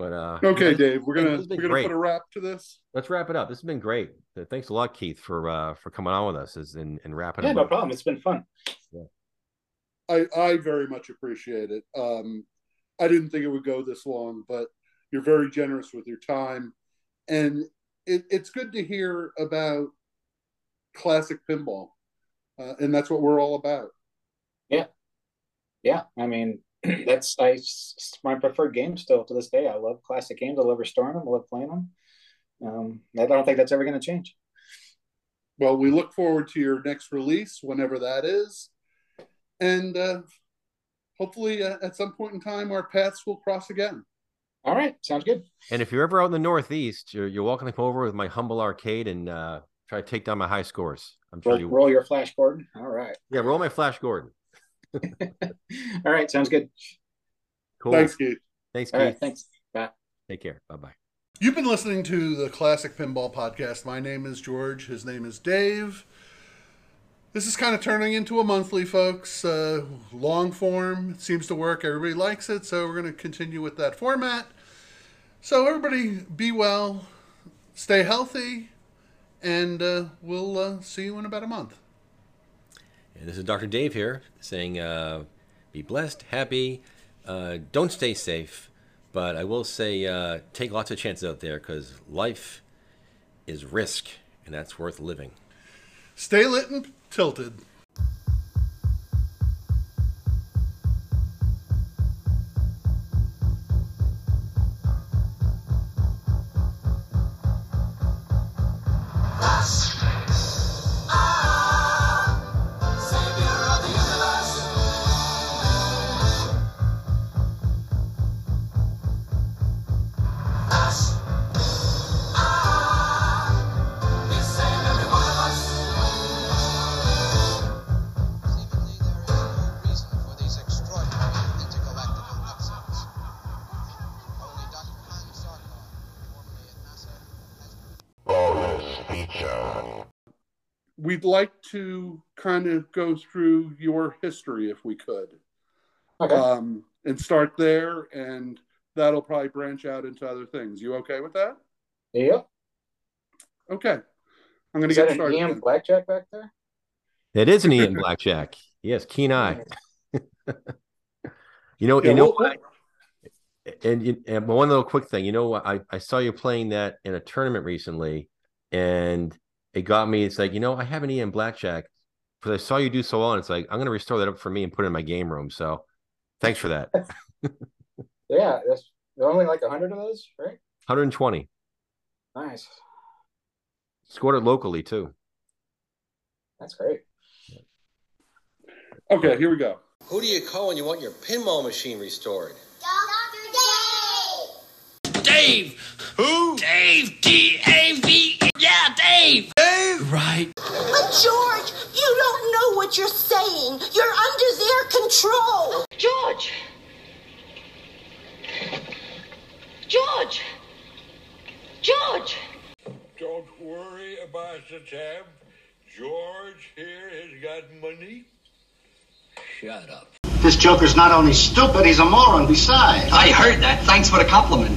but uh okay, Dave, we're gonna we're gonna great. put a wrap to this. Let's wrap it up. This has been great. Thanks a lot, Keith, for uh for coming on with us as and, and wrapping up. yeah, no problem. It's been fun. Yeah. I I very much appreciate it. Um I didn't think it would go this long, but you're very generous with your time. And it, it's good to hear about classic pinball, uh, and that's what we're all about. Yeah, yeah. I mean, that's I, my preferred game still to this day. I love classic games. I love restoring them. I love playing them. Um, I don't think that's ever going to change. Well, we look forward to your next release, whenever that is, and uh, hopefully, uh, at some point in time, our paths will cross again. All right, sounds good. And if you're ever out in the Northeast, you're, you're welcome to come over with my humble arcade and uh, try to take down my high scores. I'm sure roll, you roll your Flash Gordon. All right. Yeah, roll my Flash Gordon. All right, sounds good. Cool. Thanks, Keith. Thanks, Keith. thanks. Bye. Take care. Bye bye. You've been listening to the Classic Pinball Podcast. My name is George. His name is Dave. This is kind of turning into a monthly, folks. Uh, long form it seems to work. Everybody likes it, so we're going to continue with that format. So, everybody, be well, stay healthy, and uh, we'll uh, see you in about a month. And this is Dr. Dave here saying uh, be blessed, happy, uh, don't stay safe, But I will say, uh, take lots of chances out there because life is risk, and that's worth living. Stay lit and tilted. Kind of go through your history if we could. Okay. Um, and start there, and that'll probably branch out into other things. You okay with that? yep. Okay. I'm going to Is get that an started. EM blackjack back there? It is an EM Blackjack. Yes, keen eye. You know, Yeah, you know we'll- what? And, and one little quick thing, you know what? I, I saw you playing that in a tournament recently, and it got me. It's like, you know, I have an EM Blackjack because I saw you do so well. And it's like, I'm going to restore that up for me and put it in my game room. So thanks for that. Yeah, that's there only like a hundred of those, right? 120. Nice. Scored it locally too. That's great. Okay, here we go. Who do you call when you want your pinball machine restored? Dr. Dave! Dave! Who? Dave! D A V. Yeah, Dave! Dave! Right. But George, you don't know what you're saying. You're under their control. George! George! George! Don't worry about the tab. George here has got money. Shut up. This Joker's not only stupid, he's a moron besides. I heard that. Thanks for the compliment.